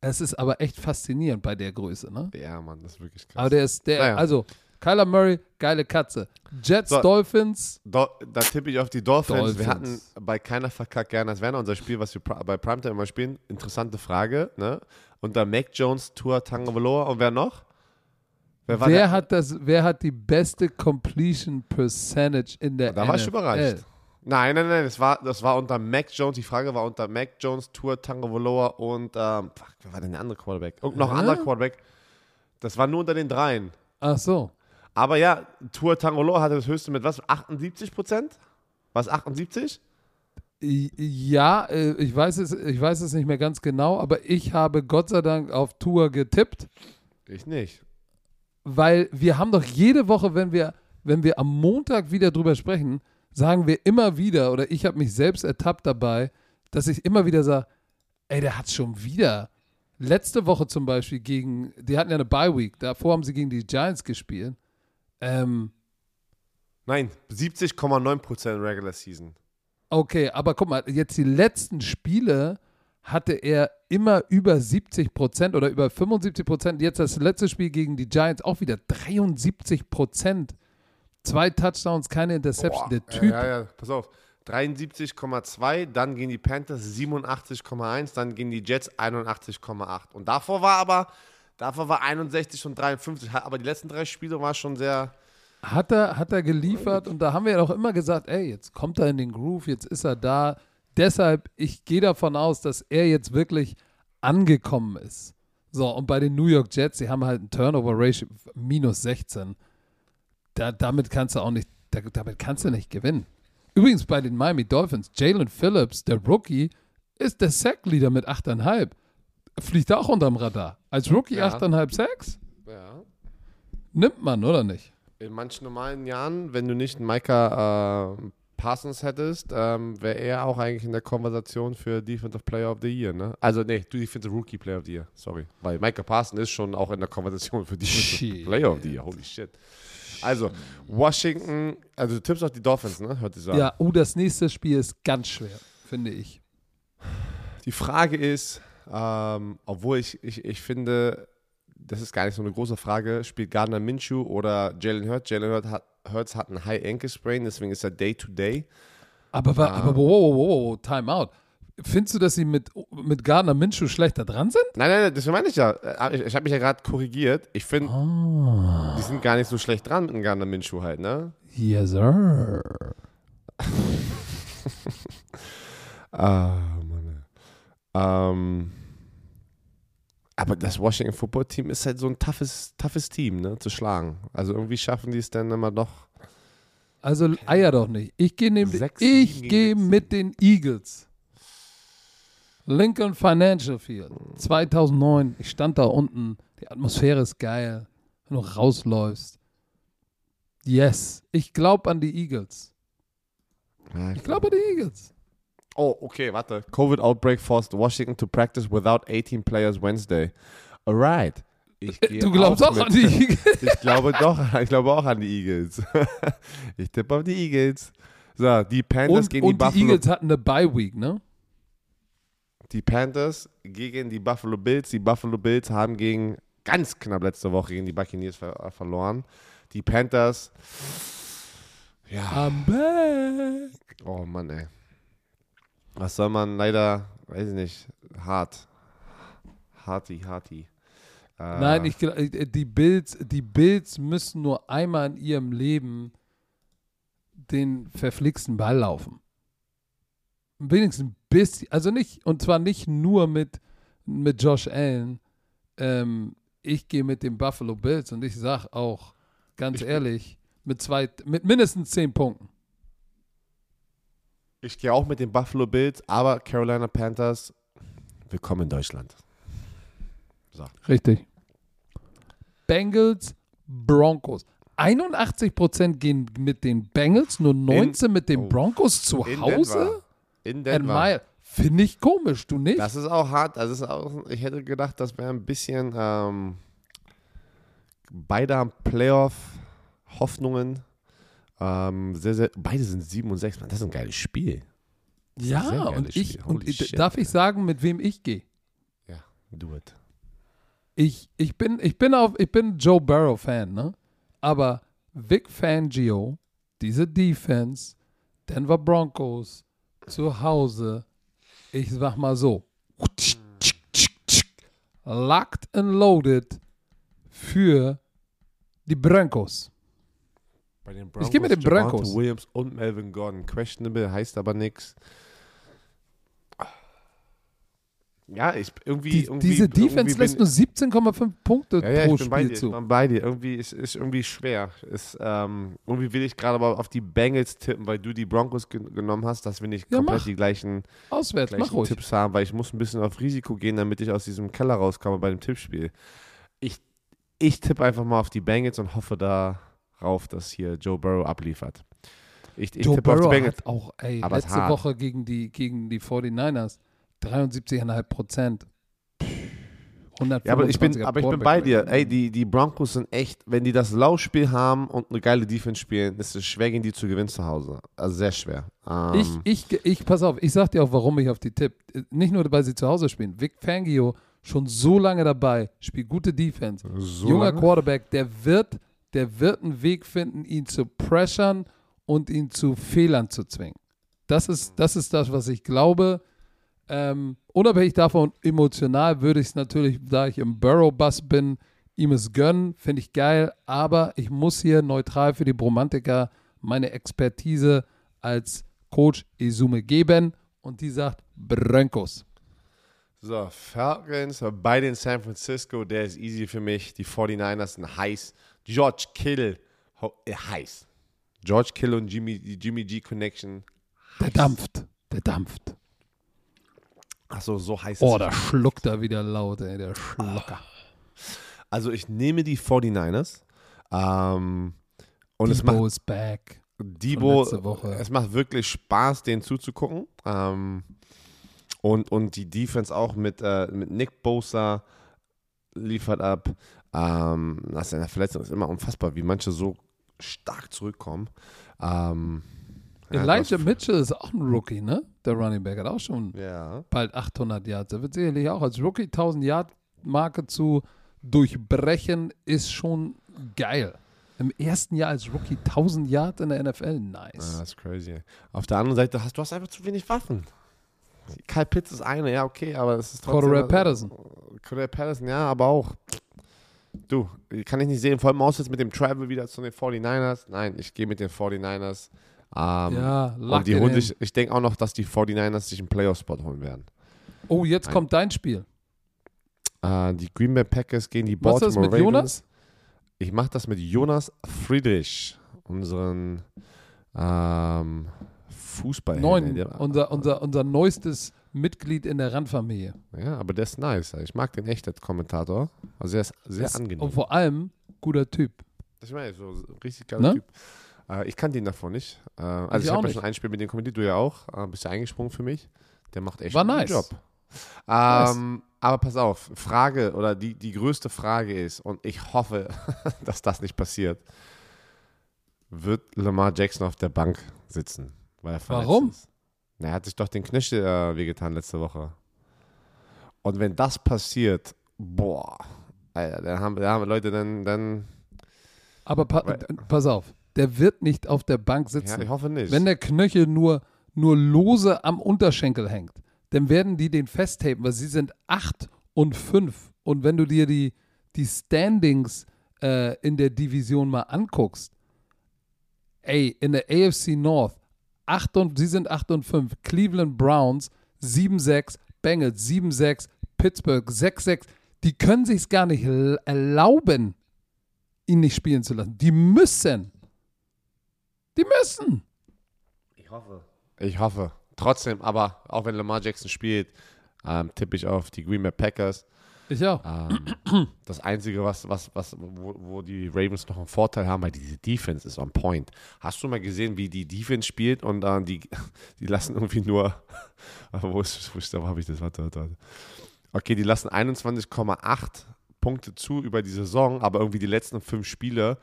Es ist aber echt faszinierend bei der Größe, ne? ja, Mann, das ist wirklich krass. Aber der ist, der, Naja. also, Kyler Murray, geile Katze. Jets, So. Dolphins, Do, da tippe ich auf die Dolphins. Wir hatten Dolphins. bei keiner verkackt gerne, das wäre noch unser Spiel, was wir bei Primetime immer spielen. Interessante Frage, ne? Unter Mac Jones, Tour Tagovailoa und wer noch? Wer war Wer hat das, wer hat die beste Completion Percentage in der Da NFL? war ich überrascht. Nein, nein, nein, das war, das war unter Mac Jones. Die Frage war unter Mac Jones, Tour Tagovailoa und ähm, fuck, wer war denn der andere Quarterback? Und noch ein anderer Quarterback. Das war nur unter den dreien. Ach so. Aber ja, Tour Tagovailoa hatte das höchste mit was? 78 Prozent? Was 78? I- Ja, äh, ich weiß, es, ich weiß es nicht mehr ganz genau, aber ich habe Gott sei Dank auf Tour getippt, Ich nicht. weil wir haben doch jede Woche, wenn wir, wenn wir am Montag wieder drüber sprechen, sagen wir immer wieder, oder ich habe mich selbst ertappt dabei, dass ich immer wieder sage, ey, der hat schon wieder. Letzte Woche zum Beispiel gegen, die hatten ja eine Bye-Week, davor haben sie gegen die Giants gespielt. Ähm, Nein, 70,9 Prozent Regular Season. Okay, aber guck mal, jetzt die letzten Spiele hatte er immer über 70 Prozent oder über 75 Prozent. Jetzt das letzte Spiel gegen die Giants auch wieder 73 Prozent. Zwei Touchdowns, keine Interception. Der Typ. Ja, ja, pass auf. 73,2, dann gehen die Panthers 87,1, dann gehen die Jets 81,8. Und davor war aber, davor war 61 und 53. Aber die letzten drei Spiele war schon sehr. Hat er, hat er geliefert und da haben wir ja auch immer gesagt, ey, jetzt kommt er in den Groove, jetzt ist er da. Deshalb, ich gehe davon aus, dass er jetzt wirklich angekommen ist. So, und bei den New York Jets, die haben halt ein Turnover-Ratio minus 16. Da, damit kannst du auch nicht, da, damit kannst du nicht gewinnen. Übrigens bei den Miami Dolphins, Jalen Phillips, der Rookie, ist der Sack-Leader mit 8,5. Fliegt auch unterm Radar. Als Rookie Ja. 8,5 Sacks? Ja. Nimmt man, oder nicht? In manchen normalen Jahren, wenn du nicht einen Micah äh, Parsons hättest, ähm, wäre er auch eigentlich in der Konversation für Defensive Player of the Year, ne? Also, nee, du Defensive Rookie Player of the Year, sorry. Weil Micah Parsons ist schon auch in der Konversation für Defensive Shit. Player of the Year, holy shit. Also, Washington, also du tippst auf die Dolphins, ne? Hört sich so an. Ja, oh, das nächste Spiel ist ganz schwer, finde ich. Die Frage ist, ähm, obwohl ich, ich, ich finde, das ist gar nicht so eine große Frage, spielt Gardner Minshew oder Jalen Hurts? Jalen Hurts hat, Hurts hat einen High Ankle Sprain, deswegen ist er Day-to-Day. Aber, wa- Ah. aber wow, wow, wow, Time out. Findest du, dass sie mit, mit Gardner Minshew schlechter dran sind? Nein, nein, das meine ich ja. Äh, Ich, ich habe mich ja gerade korrigiert. Ich finde, Ah. die sind gar nicht so schlecht dran mit dem Gardner Minshew halt, ne? Yes, sir. Ah, Mann. Ähm, aber das Washington Football Team ist halt so ein toughes, toughes Team, ne, zu schlagen. Also irgendwie schaffen die es dann immer doch. Also eier doch nicht. Ich gehe gegen mit den Eagles. Lincoln Financial Field, 2009. Ich stand da unten. Die Atmosphäre ist geil. Wenn du rausläufst. Yes. Ich glaube an die Eagles. Ich glaube an die Eagles. Oh, okay, warte. COVID outbreak forced Washington to practice without 18 players Wednesday. Alright. Ich Du glaubst auch, mit. an die Eagles? Ich glaube doch, ich glaube auch an die Eagles. ich tippe auf die Eagles. So, die Panthers Und, gegen und die die Buffalo Eagles hatten eine Bye Week, ne? Die Panthers gegen die Buffalo Bills. Die Buffalo Bills haben gegen ganz knapp letzte Woche gegen die Buccaneers ver äh, verloren. Die Panthers. Ja. I'm back. Oh Mann, ey. Was soll man leider, weiß ich nicht, hart. Harty, harty. Äh, Nein, ich, äh, die Bills, die Bills müssen nur einmal in ihrem Leben den verflixten Ball laufen. Wenigstens ein bisschen, also nicht, und zwar nicht nur mit, mit Josh Allen. Ähm, ich gehe mit den Buffalo Bills und ich sag auch, ganz Ich- ehrlich, mit zwei, mit mindestens zehn Punkten. Ich gehe auch mit den Buffalo Bills, aber Carolina Panthers, willkommen in Deutschland. Richtig. Bengals, Broncos. 81% gehen mit den Bengals, nur 19 mit den oh. Broncos zu In Hause. Denver. In And Denver. Finde ich komisch, du nicht? Das ist auch hart. Das ist auch, ich hätte gedacht, das wäre ein bisschen ähm, beide haben Playoff-Hoffnungen. Ähm, sehr, sehr, beide sind 7 und 6. Mann, das ist ein geiles Spiel. ja, und ich, Spiel. und Holy shit, darf ich sagen, mit wem ich gehe? Ja, do it. Ich, ich bin, ich bin auf, ich bin Joe Burrow Fan, ne? Aber Vic Fangio, diese Defense, Denver Broncos, zu Hause, ich sag mal so, locked and loaded für die Broncos. Bei den Ich geh mit den Broncos. Williams und Melvin Gordon. Questionable heißt aber nichts. Ja, ich irgendwie. Die, irgendwie diese Defense irgendwie lässt nur 17,5 Punkte Ja, ja, pro ich bin bei Spiel dir. Ich zu. bin bei dir. Irgendwie ist, ist irgendwie schwer. Ist, ähm, irgendwie will ich gerade aber auf die Bengals tippen, weil du die Broncos gen genommen hast, dass wir nicht Ja, komplett mach. die gleichen, Auswärts, mach gleichen. Tipps haben, weil ich muss ein bisschen auf Risiko gehen, damit ich aus diesem Keller rauskomme bei dem Tippspiel. Ich, ich tippe einfach mal auf die Bengals und hoffe darauf, dass hier Joe Burrow abliefert. Ich, ich Joe tippe auf die Burrow Bengals. hat auch, ey, Aber letzte. Woche gegen die, gegen die 49ers 73,5 Prozent. Ja, aber ich bin, aber ich bin bei dir. Ey, die, die Broncos sind echt, wenn die das Laufspiel haben und eine geile Defense spielen, ist es schwer, gegen die zu gewinnen zu Hause. Also sehr schwer. Ähm, ich, ich, ich, pass auf, ich sag dir auch, warum ich auf die tipp. Nicht nur, weil sie zu Hause spielen. Vic Fangio schon so lange dabei, spielt gute Defense. so Junger lange? Quarterback, der wird, der wird einen Weg finden, ihn zu pressern und ihn zu Fehlern zu zwingen. Das ist, das ist das, was ich glaube. Ähm, unabhängig davon, emotional würde ich es natürlich, da ich im Burrow-Bus bin, ihm es gönnen, finde ich geil, aber ich muss hier neutral für die Bromantiker meine Expertise als Coach Izume geben und die sagt Broncos. So, Falcons bei den San Francisco, der ist easy für mich. Die 49ers sind heiß. George Kittle, äh, heiß. George Kittle und Jimmy, die Jimmy G Connection. Der dampft, der dampft. Achso, so heiß Oh, ist da schluckt er wieder laut, ey, der Schlucker. Also ich nehme die 49ers. Ähm, und es macht Debo ist back. Debo, es macht wirklich Spaß, denen zuzugucken. Ähm, und, und die Defense auch mit, äh, mit Nick Bosa liefert ab. Ähm, nach seiner Verletzung ist immer unfassbar, wie manche so stark zurückkommen. Ähm, ja, Elijah das- Mitchell ist auch ein Rookie, ne? Der Running Back hat auch schon Ja. bald 800 Yards. Er wird sicherlich auch als Rookie 1000 Yard Marke zu durchbrechen, ist schon geil. Im ersten Jahr als Rookie 1000 Yards in der NFL, nice. das ist crazy. Auf der anderen Seite hast du hast einfach zu wenig Waffen. Kyle Pitts ist eine, ja, okay, aber es ist trotzdem. Cordero Patterson. Cordero Patterson, ja, aber auch. Du, kann ich nicht sehen, vor allem aus jetzt mit dem Travel wieder zu den 49ers. Nein, ich gehe mit den 49ers. Ähm, Ja, und die holen in. sich, ich denke auch noch, dass die 49ers sich einen Playoff-Spot holen werden. Oh, jetzt Nein. kommt dein Spiel. Äh, die Green Bay Packers gegen die Machst du Baltimore das mit Ravens. Jonas? Ich mache das mit Jonas Friedrich, unseren ähm, Fußball. Neun. Unser, unser, unser neuestes Mitglied in der Randfamilie. Ja, aber der ist nice. Ich mag den echt als Kommentator. Also er ist sehr Das- angenehm. Und vor allem, guter Typ. Das ist so ein richtig geiler Ne? Typ. Äh, ich kannte ihn davor nicht. Äh, also Ich ich, habe ja schon ein Spiel mit dem kommentiert, du ja auch. Äh, bist ja eingesprungen für mich. Der macht echt War einen nice. guten Job. Ähm, Aber pass auf, Frage oder die, die größte Frage ist, und ich hoffe, dass das nicht passiert, wird Lamar Jackson auf der Bank sitzen? Weil er Warum? Ist? Na, er hat sich doch den Knöchel äh, wehgetan letzte Woche. Und wenn das passiert, boah, Alter, dann haben, dann haben Leute dann, dann Aber pa Weil- pass auf, der wird nicht auf der Bank ja, sitzen. ich hoffe nicht. Wenn der Knöchel nur, nur lose am Unterschenkel hängt, dann werden die den festtapen, weil sie sind 8 und 5. Und wenn du dir die, die Standings äh, in der Division mal anguckst, ey, in der AFC North, 8 und, sie sind 8 und 5, Cleveland Browns 7-6, Bengals 7-6, Pittsburgh 6-6, die können sich's gar nicht erlauben, ihn nicht spielen zu lassen. Die müssen. Die müssen. Ich hoffe. Ich hoffe. Trotzdem, aber auch wenn Lamar Jackson spielt, ähm, tippe ich auf die Green Bay Packers. Ich auch. Ähm, das Einzige, was, was, was, wo, wo die Ravens noch einen Vorteil haben, weil diese Defense ist on point. Hast du mal gesehen, wie die Defense spielt und äh, die, die lassen irgendwie nur, wo ist, wo ist da, wo habe ich das? Warte, warte, warte. Okay, die lassen 21,8 Punkte zu über die Saison, aber irgendwie die letzten fünf Spiele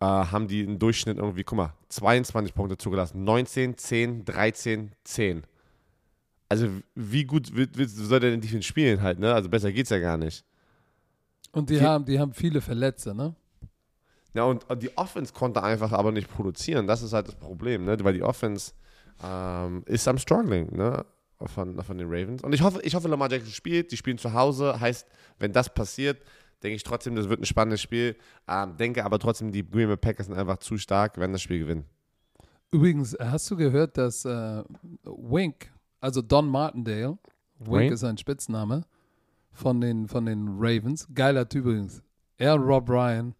äh, haben die im Durchschnitt irgendwie, guck mal, 22 Punkte zugelassen. 19, 10, 13, 10. Also wie gut wird, wird, soll der denn Defense spielen halt, ne? Also besser geht's ja gar nicht. Und die Die- haben, die haben viele Verletzte, ne? Ja, und und die Offense konnte einfach aber nicht produzieren. Das ist halt das Problem, ne? Weil die Offense ähm, ist am struggling, ne? Von, von den Ravens. Und ich hoffe, ich hoffe, Lamar Jackson spielt. Die spielen zu Hause. Heißt, wenn das passiert, denke ich trotzdem, das wird ein spannendes Spiel. Ähm, denke aber trotzdem, die Green Bay Packers sind einfach zu stark, werden das Spiel gewinnen. Übrigens, hast du gehört, dass äh, Wink, also Don Martindale, Wink Wayne? ist sein Spitzname, von den, von den Ravens, geiler Typ übrigens, er und Rob Ryan,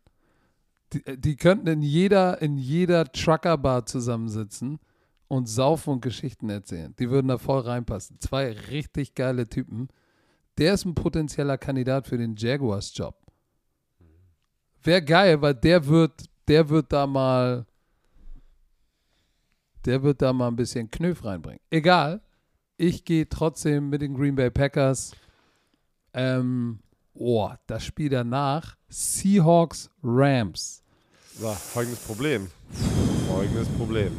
die, die könnten in jeder, in jeder Trucker-Bar zusammensitzen und saufen und Geschichten erzählen. Die würden da voll reinpassen. Zwei richtig geile Typen. Der ist ein potenzieller Kandidat für den Jaguars-Job. Wäre geil, weil der wird, der wird da mal, der wird da mal ein bisschen Knöf reinbringen. Egal, ich gehe trotzdem mit den Green Bay Packers. Ähm, oh, das Spiel danach, Seahawks Rams. So, folgendes Problem. Folgendes Problem.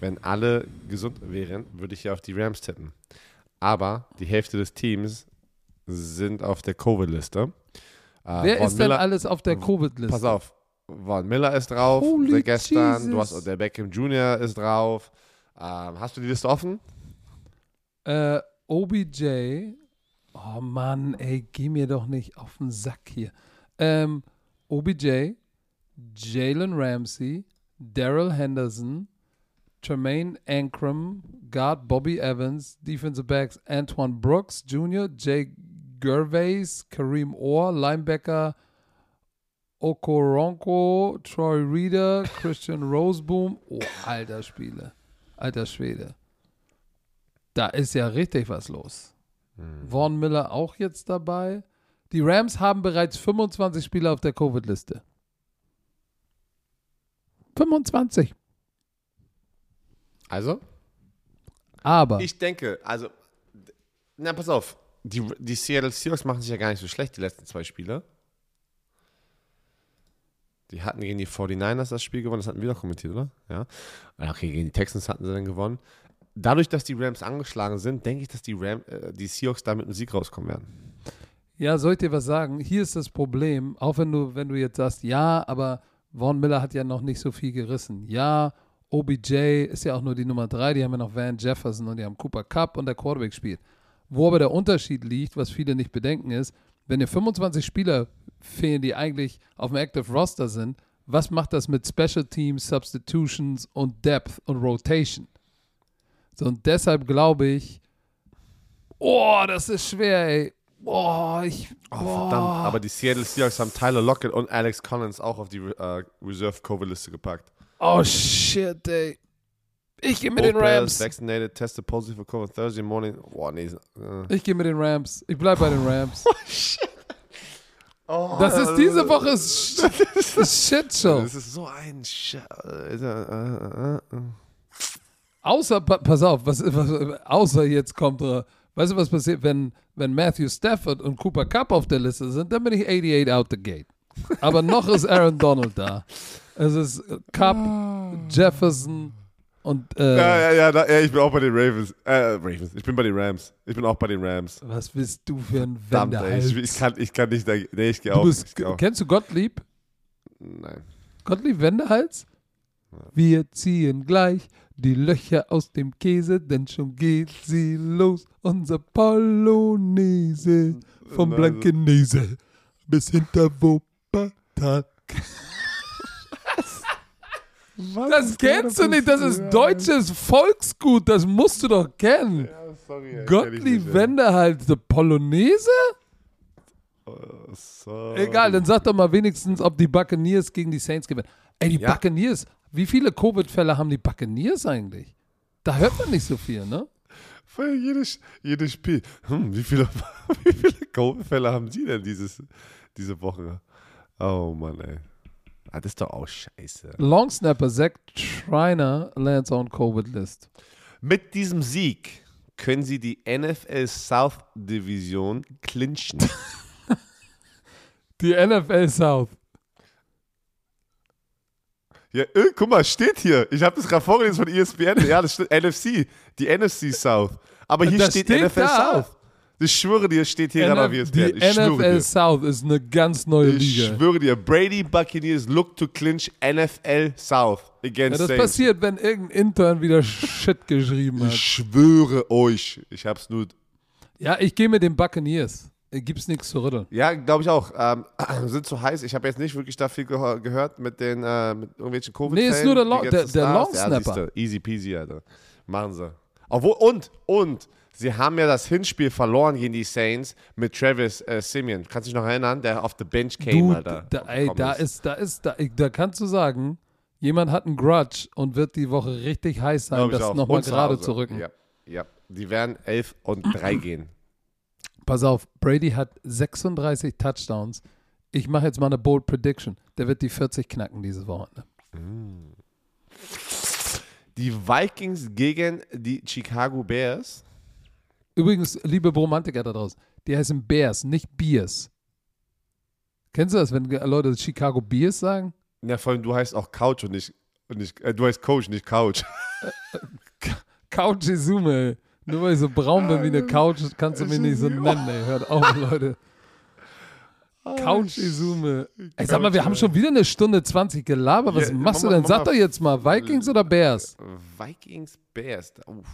Wenn alle gesund wären, würde ich ja auf die Rams tippen. Aber die Hälfte des Teams sind auf der Covid-Liste. Äh, Wer Von ist denn Miller- alles auf der Covid-Liste? Pass auf. Von Miller ist drauf, Holy seit gestern. Du hast der Beckham Jr. ist drauf. Ähm, hast du die Liste offen? Äh, OBJ. Oh Mann, ey, geh mir doch nicht auf den Sack hier. Ähm, OBJ, Jalen Ramsey, Daryl Henderson, Tremaine Ankrum, Guard Bobby Evans, Defensive Backs Antoine Brooks Jr., Jay Gervais, Kareem Orr, Linebacker Okoronko, Troy Reader, Christian Roseboom. Oh, alter Spiele. Alter Schwede. Da ist ja richtig was los. Vaughn Miller auch jetzt dabei. Die Rams haben bereits 25 Spieler auf der Covid-Liste. 25. Also? Aber Ich denke, also, na, pass auf. Die, die Seattle Seahawks machen sich ja gar nicht so schlecht, die letzten zwei Spiele. Die hatten gegen die 49ers das Spiel gewonnen, das hatten wir doch kommentiert, oder? Ja. Ah, Okay, gegen die Texans hatten sie dann gewonnen. Dadurch, dass die Rams angeschlagen sind, denke ich, dass die, Ram, äh, die Seahawks da mit einem Sieg rauskommen werden. ja, soll ich dir was sagen? Hier ist das Problem, auch wenn du, wenn du jetzt sagst, ja, aber Vaughn Miller hat ja noch nicht so viel gerissen. Ja, OBJ ist ja auch nur die Nummer drei. Die haben ja noch Van Jefferson und die haben Cooper Cup und der Quarterback spielt. Wo aber der Unterschied liegt, was viele nicht bedenken, ist, wenn dir 25 Spieler fehlen, die eigentlich auf dem Active Roster sind, was macht das mit Special Teams, Substitutions und Depth und Rotation? So, und deshalb glaube ich, oh, das ist schwer, ey. Boah, ich. Oh, boah. verdammt. Aber die Seattle Seahawks haben Tyler Lockett und Alex Collins auch auf die äh, Reserve-Covid-Liste gepackt. Oh, shit, ey. Ich gehe mit Both den Rams. vaccinated, tested positive for COVID Thursday morning. Boah, nee. Äh. Ich gehe mit den Rams. Ich bleibe bei den Rams. Oh, Das ist diese Woche Sh- Shitshow. Das ist so ein Sch äh, äh. Außer, pa pass auf, was, was, außer jetzt kommt, weißt du, was passiert, wenn, wenn Matthew Stafford und Cooper Cup auf der Liste sind, dann bin ich 88 out the gate. Aber noch ist Aaron Donald da. Es ist Cup, Jefferson und äh, Ja, ja, ja, ja, ich bin auch bei den Ravens. Äh, Ravens. Ich bin bei den Rams. Ich bin auch bei den Rams. was bist du für ein Verdammt, ey, ich, ich, kann, ich kann nicht. Nee, ich gehe auch. geh auch. kennst du Gottlieb? Nein. Gottlieb Wendehals? Wir ziehen gleich die Löcher aus dem Käse, denn schon geht sie los. Unser Polonaise vom Blankenese bis hinter Wuppertal. Das kennst du nicht, das ist deutsches Volksgut, das musst du doch kennen. Ja, sorry, Gottlieb. Wendehals, der Polonaise? Oh, so. Egal, dann sag doch mal wenigstens, ob die Buccaneers gegen die Saints gewinnen. Ey, die Ja. Buccaneers, wie viele Covid-Fälle haben die Buccaneers eigentlich? Da hört man nicht so viel, ne? Für jedes, jedes Spiel. Hm, wie viele, wie viele Covid-Fälle haben Sie denn dieses, diese Woche? Oh Mann, ey. Ah, das ist doch auch scheiße. Long Snapper Zach Schreiner lands on Covid-List. Mit diesem Sieg können Sie die NFL South Division clinchen. Die NFL South. ja, äh, guck mal, steht hier. Ich habe das gerade vorgelesen von ESPN. Ja, das steht NFC. Die NFC South. Aber hier Das steht, steht NFL da. South. Ich schwöre dir, steht hier gerade auf NF ESPN. die Ich NFL. South ist eine ganz neue Ich Liga. schwöre dir, Brady Buccaneers look to clinch NFL South Ja, against das Saints. passiert, wenn irgendein Intern wieder Shit geschrieben Ich hat. schwöre euch. Ich hab's nur. Ja, ich gehe mit den Buccaneers. Gibt's nichts zu rütteln. Ja, glaube ich auch. Ähm, sind zu heiß. Ich habe jetzt nicht wirklich da viel gehör gehört mit den äh, mit irgendwelchen covid Nee, ist nur der ganzen der- der. Long Ja, Snapper. siehste, easy peasy, Alter. Machen sie. Obwohl, und, und, sie haben ja das Hinspiel verloren gegen die Saints mit Travis äh, Simeon. Kannst du dich noch erinnern, der auf the bench came, Du, Alter. da, ey, da ist, da ist, da, da kannst du sagen, jemand hat einen Grudge und wird die Woche richtig heiß sein, das nochmal gerade zu rücken. Ja, ja. Die werden 11 und 3 gehen. Pass auf, Brady hat 36 Touchdowns. Ich mache jetzt mal eine bold Prediction. Der wird die 40 knacken dieses Wochenende. Die Vikings gegen die Chicago Bears. Übrigens, liebe Bromantiker da draußen, die heißen Bears, nicht Beers. Kennst du das, wenn Leute Chicago Beers sagen? Ja, vor allem du heißt auch Couch und nicht, und nicht äh, du heißt Coach, nicht Couch. Couch Izume, ey. Nur weil ich so braun bin wie eine Couch, kannst du mich nicht so nennen, ey. Hört auf, Leute. Couch Izume. Ey, sag mal, wir haben schon wieder eine Stunde 20 gelabert. Was Ja, machst mach du denn? mal- Sag doch jetzt mal, Vikings oder Bears? Vikings Bears. Uff.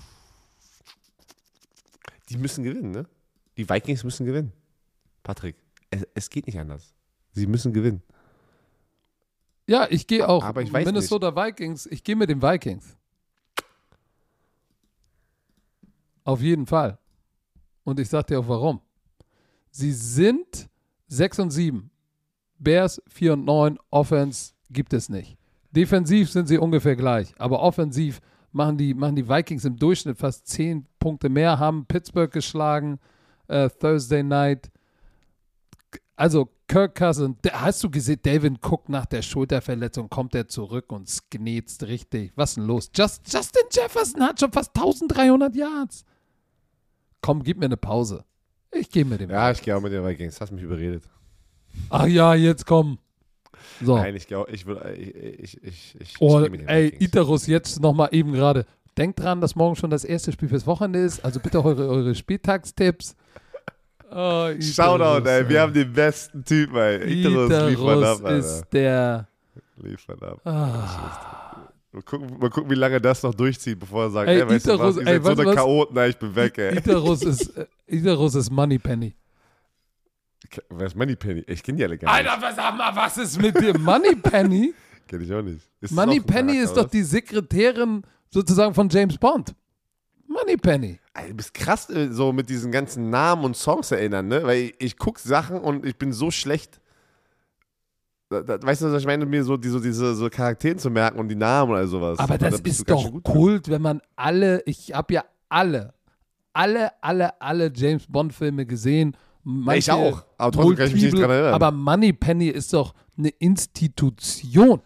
Die müssen gewinnen, ne? Die Vikings müssen gewinnen. Patrick, es, es geht nicht anders. Sie müssen gewinnen. Ja, ich gehe auch. Aber ich weiß Minnesota Vikings, ich gehe mit den Vikings. Auf jeden Fall. Und ich sag dir auch warum. Sie sind 6 und 7. Bears 4 und 9. Offense gibt es nicht. Defensiv sind sie ungefähr gleich. Aber offensiv machen die, machen die Vikings im Durchschnitt fast 10 Punkte mehr, haben Pittsburgh geschlagen, äh, Thursday Night. Also Kirk Cousins, der, hast du gesehen, David Cook nach der Schulterverletzung kommt er zurück und sknetzt richtig. Was ist denn los? Just, Justin Jefferson hat schon fast 1300 Yards. Komm, gib mir eine Pause. Ich gehe mit dem. Ja, ich gehe auch mit den Vikings. Hast mich überredet. Ach ja, jetzt komm. So. Nein, ich gehe ich, will- ich, ich, ich, ich, Oh, ey. Itarus, jetzt nochmal eben gerade. Denkt dran, dass morgen schon das erste Spiel fürs Wochenende ist. Also bitte eure, eure Spieltagstipps. Oh, Itarus, Shoutout, ey. Wir haben den besten Typen, ey. Itarus liefert Itarus ab, Alter. ist der. Liefert ab. Ah, Mal gucken, mal gucken, wie lange das noch durchzieht, bevor er sagt, Ey, ey, weißt du was, ihr ey, seid so weißt du eine was? Chaoten, ey, ich bin weg, ey. Icarus ist, äh, Icarus ist Moneypenny. Wer ist Moneypenny? Ich kenne die alle gar nicht. Alter, was, sag mal, was ist mit dir? Moneypenny? Kenn ich auch nicht. Ist Moneypenny ist doch die Sekretärin sozusagen von James Bond. Moneypenny. Ey, du bist krass äh, so mit diesen ganzen Namen und Songs erinnern, ne? Weil ich, ich gucke Sachen und ich bin so schlecht. Da, da, weißt du, was ich meine, mir so, die, so diese so Charakteren zu merken und die Namen oder sowas. Aber Da das du ist doch. Kult, wenn man alle, ich habe ja alle, alle, alle, alle James Bond-Filme gesehen. Manche ich auch, aber trotzdem kann ich mich nicht dran erinnern. Aber Moneypenny ist doch eine Institution.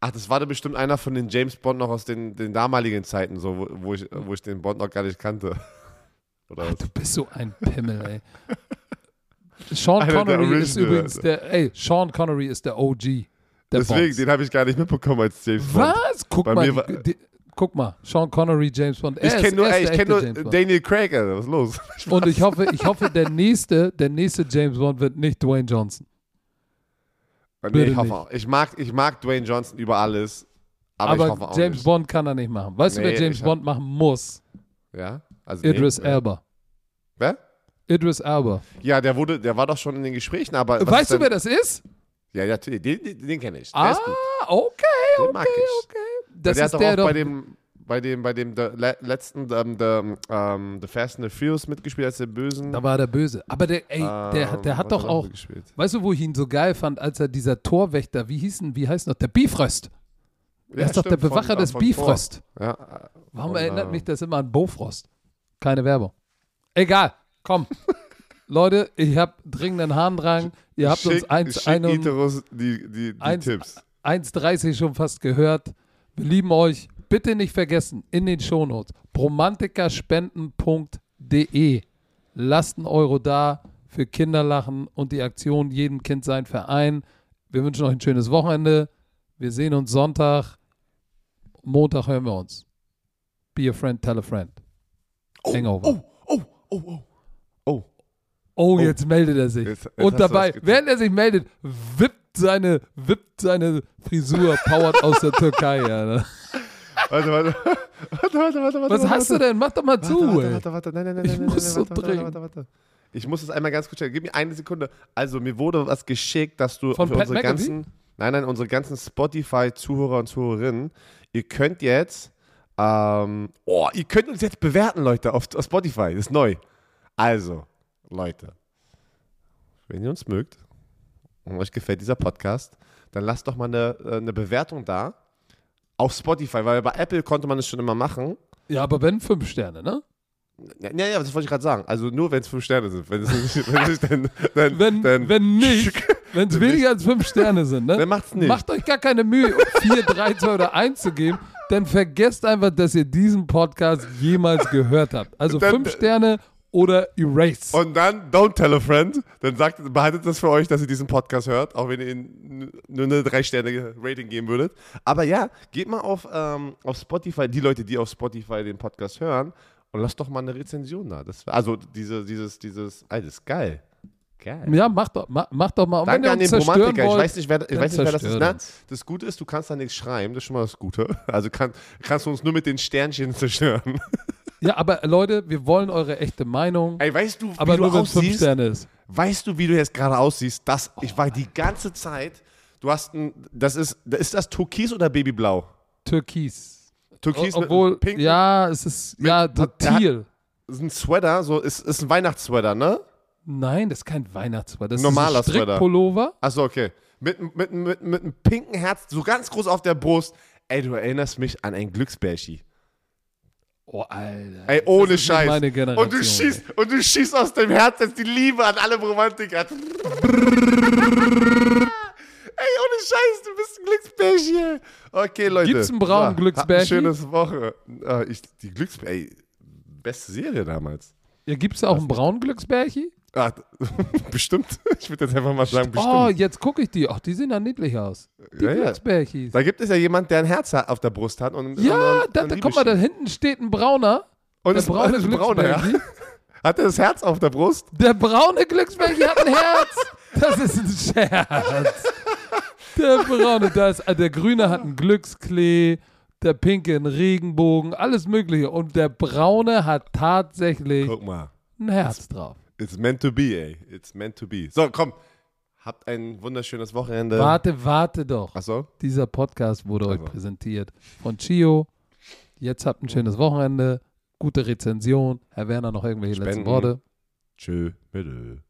Ach, das war dann bestimmt einer von den James Bond noch aus den, den damaligen Zeiten, so, wo, wo, ich, wo ich den Bond noch gar nicht kannte. Was? Du bist so ein Pimmel, ey. Sean Einer Connery ist übrigens der, ey, Sean Connery ist der OG. Der Deswegen, Bonds. den habe ich gar nicht mitbekommen als James Bond. Was? Guck Bei mal, die, die, guck mal, Sean Connery, James Bond. Er Ich kenne nur, ey, ich kenn nur. Daniel Craig, Alter. Was ist los? Und ich hoffe, ich hoffe, der nächste, der nächste James Bond wird nicht Dwayne Johnson. Nee, ich hoffe auch. Ich mag, ich mag Dwayne Johnson über alles. Aber, Aber, ich hoffe auch James nicht. Bond kann er nicht machen. Weißt du, Nee, wer James Bond machen muss? Ja? Also Idris nee, Elba. Wer? Idris Elba. Ja, der wurde, der war doch schon in den Gesprächen, aber. weißt du, wer das ist? Ja, ja, den, den, den kenne ich. Der Ah, okay, okay, okay. Das der ist hat doch der auch bei dem, bei dem, bei dem der le letzten ähm, der, ähm, The Fast and the Furious mitgespielt als der Bösen. da war der Böse. Aber der, ey, der, Ähm, der hat was doch auch. mitgespielt? Weißt du, wo ich ihn so geil fand, als er dieser Torwächter, wie hieß denn, wie heißt noch, der Bifröst. Er Ja, ist doch der von- Bewacher des von Thor. Bifröst. Ja, Warum Und, erinnert äh, mich das immer an Bofrost? Keine Werbung. Egal, komm. Leute, ich habe dringenden Harndrang. Ihr habt uns schick, 1, schick 1, Iterus die, die, die eins- Tipps. 1,30 schon fast gehört. Wir lieben euch. Bitte nicht vergessen, in den Shownotes, romantikaspenden.de. Lasst einen Euro da für Kinderlachen und die Aktion Jedem Kind sein Verein. Wir wünschen euch ein schönes Wochenende. Wir sehen uns Sonntag. Montag hören wir uns. Be a friend, tell a friend. Hangover. Oh, oh, oh, oh. Oh, Oh, jetzt meldet er sich. Jetzt- jetzt und dabei, während er sich meldet, wippt seine, wippt seine Frisur powered aus der Türkei. Alter. warte, warte. Warte, warte, warte, warte. Was hast du denn? Mach doch mal zu, warte, ey. warte, warte, nein, nein, nein, Ich muss nein, so warte, warte, dringend. warte, warte. Ich muss es einmal ganz kurz checken. Gib mir eine Sekunde. Also, mir wurde was geschickt, dass du Von für unsere ganzen, nein, nein, unsere ganzen Spotify-Zuhörer und Zuhörerinnen, ihr könnt jetzt, ähm, oh, ihr könnt uns jetzt bewerten, Leute, auf, auf Spotify. Das ist neu. Also, Leute, wenn ihr uns mögt und euch gefällt dieser Podcast, dann lasst doch mal eine, äh, eine Bewertung da auf Spotify, weil bei Apple konnte man es schon immer machen. Ja, aber wenn fünf Sterne, ne? Ja, ja, das wollte ich gerade sagen. Also nur, wenn es fünf Sterne sind. Wenn es nicht, wenn es nicht dann, dann, Wenn, dann, wenn nicht, wenn es weniger als fünf Sterne sind, ne? dann macht's nicht. Macht euch gar keine Mühe, 4, 3, 2 oder 1 zu geben, dann vergesst einfach, dass ihr diesen Podcast jemals gehört habt. Also fünf Sterne oder Erase. Und dann, don't tell a friend. Dann sagt, behaltet das für euch, dass ihr diesen Podcast hört, auch wenn ihr ihnen nur eine drei Sterne Rating geben würdet. Aber ja, geht mal auf, ähm, auf Spotify, die Leute, die auf Spotify den Podcast hören, und lasst doch mal eine Rezension da. Das, also diese, dieses, dieses, das ist geil. Geil. Ja, macht doch, ma, macht doch mal. Und Danke wenn an den Romantiker. Ich wollt, weiß nicht, wer, ich weiß nicht, wer das ist. uns. Das Gute ist, du kannst da nichts schreiben. Das ist schon mal das Gute. Also kann, kannst du uns nur mit den Sternchen zerstören. Ja, aber Leute, wir wollen eure echte Meinung. Ey, weißt du, wie aber du nur wenn es fünf aussiehst? Sterne ist. Weißt du, wie du jetzt gerade aussiehst? Das, ich war die ganze Zeit. Du hast ein, das ist, ist das Türkis oder Babyblau? Türkis. Türkis O- Obwohl, mit pinken, ja, es ist, ja, er hat- Thiel. ist ein Sweater, so ist, ist ein Weihnachtssweater, ne? Nein, das ist kein Weihnachtssweater. Das Normaler ist ein Sweater. Strickpullover. Achso, okay. Mit, mit, mit, mit einem pinken Herz, so ganz groß auf der Brust. Ey, du erinnerst mich an ein Glücksbärchi. Oh, Alter. Ey, ohne Scheiß. und du schießt, und du schießt aus dem Herz jetzt die Liebe an alle Romantiker. ey, ohne Scheiß, du bist ein Glücksbärchen. ey. Okay, Leute. Gibt's einen braunen habt Glücksbärchen? Schönes Woche. Ah, ich, die Glücksbärchen, ey, beste Serie damals. Ja, gibt es auch einen braunen Glücksbärchen? Ah, bestimmt. Ich würde jetzt einfach mal sagen, bestimmt. Oh, jetzt gucke ich die. Ach, die sehen ja niedlich aus. Die Ja, ja. Da gibt es ja jemand, der ein Herz hat auf der Brust hat. Und, Ja, und, da, da, guck mal, da hinten steht ein brauner. Und der es braune ist ein brauner, ja. Hat er das Herz auf der Brust? Der braune Glücksbärchen hat ein Herz. Das ist ein Scherz. Der braune, da ist, äh, der grüne hat ein Glücksklee. der pinke ein Regenbogen, alles mögliche. Und der braune hat tatsächlich ein Herz drauf. It's meant to be, ey. It's meant to be. So, komm. Habt ein wunderschönes Wochenende. Warte, warte doch. Achso. Dieser Podcast wurde euch Also. präsentiert von Chio. Jetzt habt ein schönes Wochenende. Gute Rezension. Herr Werner, noch irgendwelche letzten Spenden. Worte? Tschö, bitte.